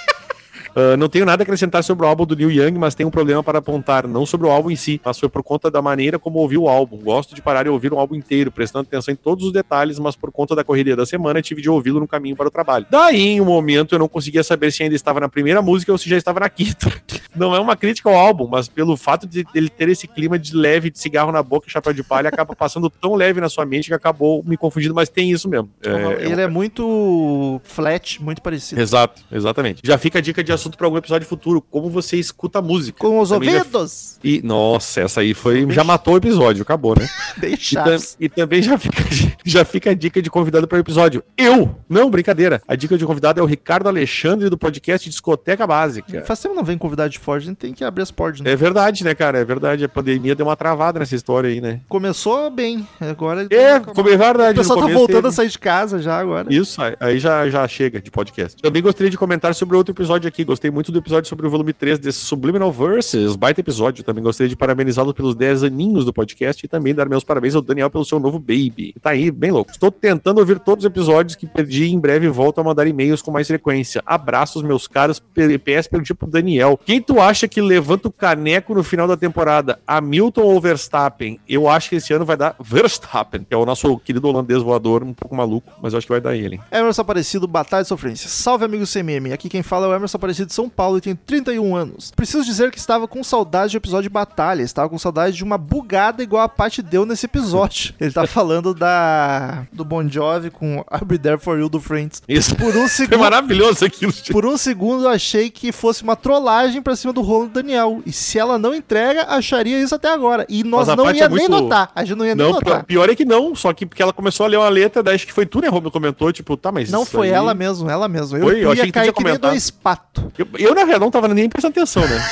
Speaker 6: Ah, não tenho nada a acrescentar sobre o álbum do Neil Young, mas tenho um problema para apontar, não sobre o álbum em si, mas foi por conta da maneira como ouvi o álbum. Gosto de parar e ouvir um álbum inteiro, prestando atenção em todos os detalhes, mas por conta da correria da semana, tive de ouvi-lo no caminho para o trabalho. Daí, em um momento, eu não conseguia saber se ainda estava na primeira música ou se já estava na quinta. Não é uma crítica ao álbum, mas pelo fato de ele ter esse clima de leve, de cigarro na boca e chapéu de palha, acaba passando tão leve na sua mente que acabou me confundindo, mas tem isso mesmo. É,
Speaker 1: ele é muito flat, muito parecido.
Speaker 6: Exato, exatamente. Já fica a dica de assunto para algum episódio futuro, como você escuta a música.
Speaker 1: Com os
Speaker 6: Também já-
Speaker 1: ouvidos.
Speaker 6: E, nossa, essa aí foi. Já matou o episódio, acabou, né?
Speaker 1: Bem
Speaker 6: E, tam- e também já fica, já fica a dica de convidado para o episódio. Eu! Não, brincadeira. A dica de convidado é o Ricardo Alexandre do podcast Discoteca Básica.
Speaker 1: Faz tempo não vem convidado de Ford, a gente tem que abrir as portas. né?
Speaker 6: É verdade, né, cara? É verdade. A pandemia deu uma travada nessa história aí, né?
Speaker 1: Começou bem, agora...
Speaker 6: É, como é verdade.
Speaker 1: O pessoal tá voltando
Speaker 6: teve-
Speaker 1: a sair de casa já agora.
Speaker 6: Isso, aí- aí já, já chega de podcast. Também gostaria de comentar sobre outro episódio aqui. Gostei muito do episódio sobre o volume 3 desse Subliminal Verses. Baita episódio. Também gostaria de parabenizá-lo pelos 10 aninhos do podcast e também dar meus parabéns ao Daniel pelo seu novo baby. Tá aí, bem louco. Estou tentando ouvir todos os episódios que perdi e em breve volto a mandar e-mails com mais frequência. Abraços, meus caros. PS perguntinha pro Daniel. Quem tu acha que levanta o caneco no final da temporada? Hamilton ou Verstappen? Eu acho que esse ano vai dar Verstappen, que é o nosso querido holandês voador, um pouco maluco, mas eu acho que vai dar ele.
Speaker 1: Emerson Aparecido, Batalha de Sofrência. Salve, amigo CMM. Aqui quem fala é o Emerson Aparecido de São Paulo e tem 31 anos. Preciso dizer que estava com saudade do episódio de Batalha. Estava com saudade de uma bugada igual a Paty deu nesse episódio. Ele tá falando da do Bon Jovi com I'll Be There For You do Friends.
Speaker 6: Isso.
Speaker 1: Por um
Speaker 6: Foi
Speaker 1: segundo...
Speaker 6: maravilhoso aquilo.
Speaker 1: Por um segundo eu achei que fosse uma trollagem pra cima do rolo do Daniel. E se ela não entrega, acharia isso até agora. E nós não ia
Speaker 6: é
Speaker 1: nem
Speaker 6: muito-
Speaker 1: notar. A gente não ia nem
Speaker 6: Não,
Speaker 1: notar.
Speaker 6: pior, é que não, só que porque ela começou a ler uma letra, daí acho que foi tu, né, Romulo, comentou, tipo, tá, mas
Speaker 1: Não foi
Speaker 6: aí-
Speaker 1: ela mesmo, ela mesmo. Eu,
Speaker 6: Foi? Eu achei
Speaker 1: ia
Speaker 6: que
Speaker 1: cair que nem dois patos.
Speaker 6: Eu, eu, na real, não tava nem prestando atenção, né?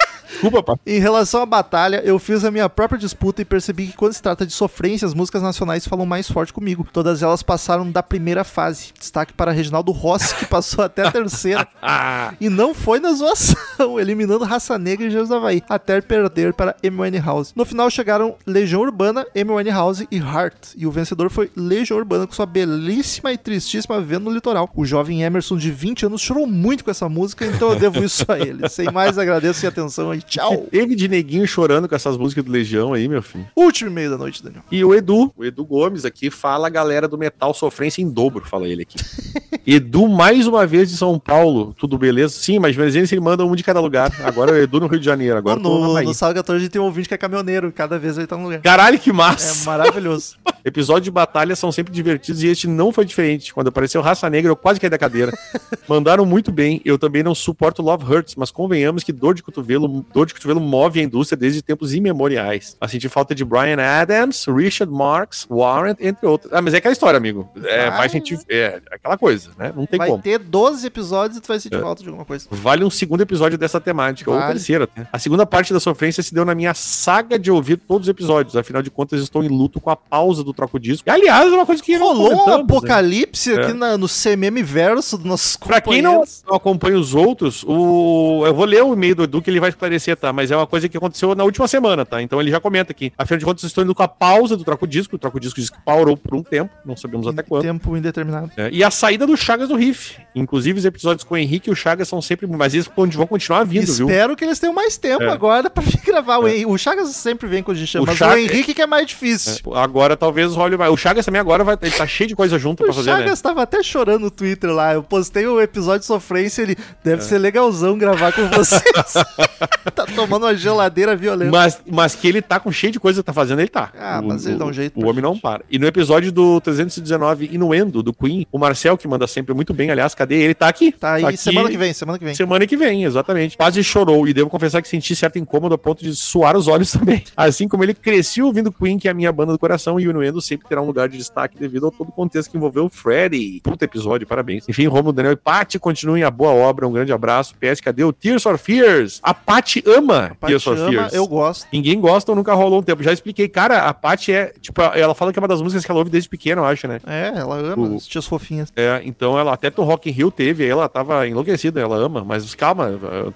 Speaker 6: Desculpa, pá.
Speaker 1: Em relação à batalha, eu fiz a minha própria disputa e percebi que quando se trata de sofrência, as músicas nacionais falam mais forte comigo. Todas elas passaram da primeira fase. Destaque para Reginaldo Rossi, que passou até a terceira. E não foi na zoação, eliminando Raça Negra e Jesus Havaí, até perder para M.O.N. House. No final chegaram Legião Urbana, M.O.N. House e Heart. E o vencedor foi Legião Urbana com sua belíssima e tristíssima Vendo no Litoral. O jovem Emerson de 20 anos chorou muito com essa música, então eu devo isso a ele. Sem mais, agradeço e atenção aí. Tchau.
Speaker 6: teve de neguinho chorando com essas músicas do Legião aí, meu filho.
Speaker 1: Último e-mail da noite, Daniel.
Speaker 6: E o Edu, o Edu Gomes aqui, fala a galera do Metal Sofrência em dobro, fala ele aqui. Edu, mais uma vez de São Paulo, tudo beleza? Sim, mas às vezes ele manda um de cada lugar. Agora é o Edu no Rio de Janeiro, agora
Speaker 1: no, no Salve 14 a gente tem um ouvinte que é caminhoneiro, cada vez ele tá no lugar.
Speaker 6: Caralho, que
Speaker 1: É
Speaker 6: massa!
Speaker 1: maravilhoso.
Speaker 6: Episódios de batalha são sempre divertidos e este não foi diferente. Quando apareceu Raça Negra, eu quase caí da cadeira. Mandaram muito bem. Eu também não suporto Love Hurts, mas convenhamos que dor de cotovelo, dor de cotovelo move a indústria desde tempos imemoriais. A sentir falta de Brian Adams, Richard Marx, Warren, entre outros. Ah, mas é aquela história, amigo. É,
Speaker 1: Vai.
Speaker 6: faz sentir. É aquela coisa, né? Não tem
Speaker 1: Vai
Speaker 6: como.
Speaker 1: ter 12 episódios e tu vai sentir
Speaker 6: É.
Speaker 1: falta de alguma coisa.
Speaker 6: Vale um segundo episódio dessa temática, ou
Speaker 1: Vale.
Speaker 6: terceiro até. A segunda parte da sofrência se deu na minha saga de ouvir todos os episódios. Afinal de contas, estou em luto com a pausa do troco disco. E, aliás, é uma coisa que
Speaker 1: Rolou um
Speaker 6: né?
Speaker 1: apocalipse aqui
Speaker 6: É.
Speaker 1: na- no CMM verso dos nossos
Speaker 6: Pra quem não, não acompanha os outros, o... eu vou ler o e-mail do Edu que ele vai esclarecer, tá? Mas é uma coisa que aconteceu na última semana, tá? Então ele já comenta aqui. Afinal de contas, estou indo com a pausa do troco disco. O troco disco diz que parou por um tempo, não sabemos até quando.
Speaker 1: Tempo indeterminado.
Speaker 6: É, e a saída do Chagas do Riff. Inclusive, os episódios com o Henrique e o Chagas são sempre. Mas eles vão continuar vindo, viu?
Speaker 1: Espero que eles tenham mais tempo
Speaker 6: É.
Speaker 1: agora pra vir gravar. O, Hen- o Chagas sempre vem quando a gente chama,
Speaker 6: O
Speaker 1: mas
Speaker 6: Chagas-
Speaker 1: o Henrique que é mais difícil.
Speaker 6: É, Agora talvez role mais. O Chagas também agora vai. Ele tá cheio de coisa junto
Speaker 1: O
Speaker 6: pra fazer,
Speaker 1: Chagas
Speaker 6: né?
Speaker 1: tava até chorando no Twitter lá. Eu postei o episódio de sofrência. Ele deve
Speaker 6: É.
Speaker 1: ser legalzão gravar com vocês. tá tomando uma geladeira violenta.
Speaker 6: Mas, mas que ele tá com cheio de coisa que tá fazendo, ele tá.
Speaker 1: Ah,
Speaker 6: O-
Speaker 1: mas ele dá um
Speaker 6: o-
Speaker 1: jeito
Speaker 6: O
Speaker 1: pra
Speaker 6: homem não para. E no episódio do 319 Inuendo, do Queen, o Marcel, que manda sempre muito bem, aliás, cadê ele? Tá aqui.
Speaker 1: Tá aí
Speaker 6: aqui
Speaker 1: semana que vem, semana que vem.
Speaker 6: Semana que vem, exatamente. Quase chorou e devo confessar que senti certo incômodo a ponto de suar os olhos também. Assim como ele cresceu ouvindo Queen, que é a minha banda do coração, e o Inuendo sempre terá um lugar de destaque devido ao todo o contexto que envolveu o Freddy. Puta episódio, parabéns. Enfim, Romulo, Daniel e Paty, continuem a boa obra. Um grande abraço. PS, cadê o Tears for Fears? A Paty ama
Speaker 1: Paty
Speaker 6: Tears for
Speaker 1: ama,
Speaker 6: Fears.
Speaker 1: eu gosto.
Speaker 6: Ninguém gosta ou nunca rolou um tempo. Já expliquei, cara, a Paty é, tipo, ela fala que é uma das músicas que ela ouve desde pequena, eu acho, né?
Speaker 1: É, ela ama
Speaker 6: O-
Speaker 1: as tias fofinhas.
Speaker 6: É, então ela até no Rock in Rio teve, ela tava enlouquecida, ela ama, mas calma,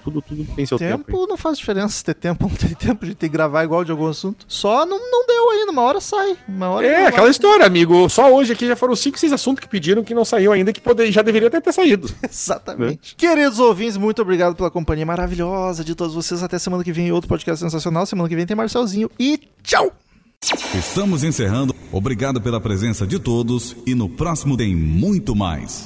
Speaker 6: tudo, tudo tem seu tempo.
Speaker 1: Tempo não faz diferença ter tempo ou não ter tempo de ter que gravar igual de algum assunto. Só não, não deu ainda, uma hora sai. Uma hora
Speaker 6: É, aquela
Speaker 1: vai.
Speaker 6: história, amigo. Só hoje aqui já foram 5, 6 assuntos que pediram que não saiu ainda, que poder, já deveria até ter saído.
Speaker 1: Exatamente. Queridos ouvintes, muito obrigado pela companhia maravilhosa de todos vocês. Até semana que vem, outro podcast sensacional. Semana que vem tem Marcelzinho e tchau!
Speaker 7: Estamos encerrando. Obrigado pela presença de todos e no próximo tem muito mais.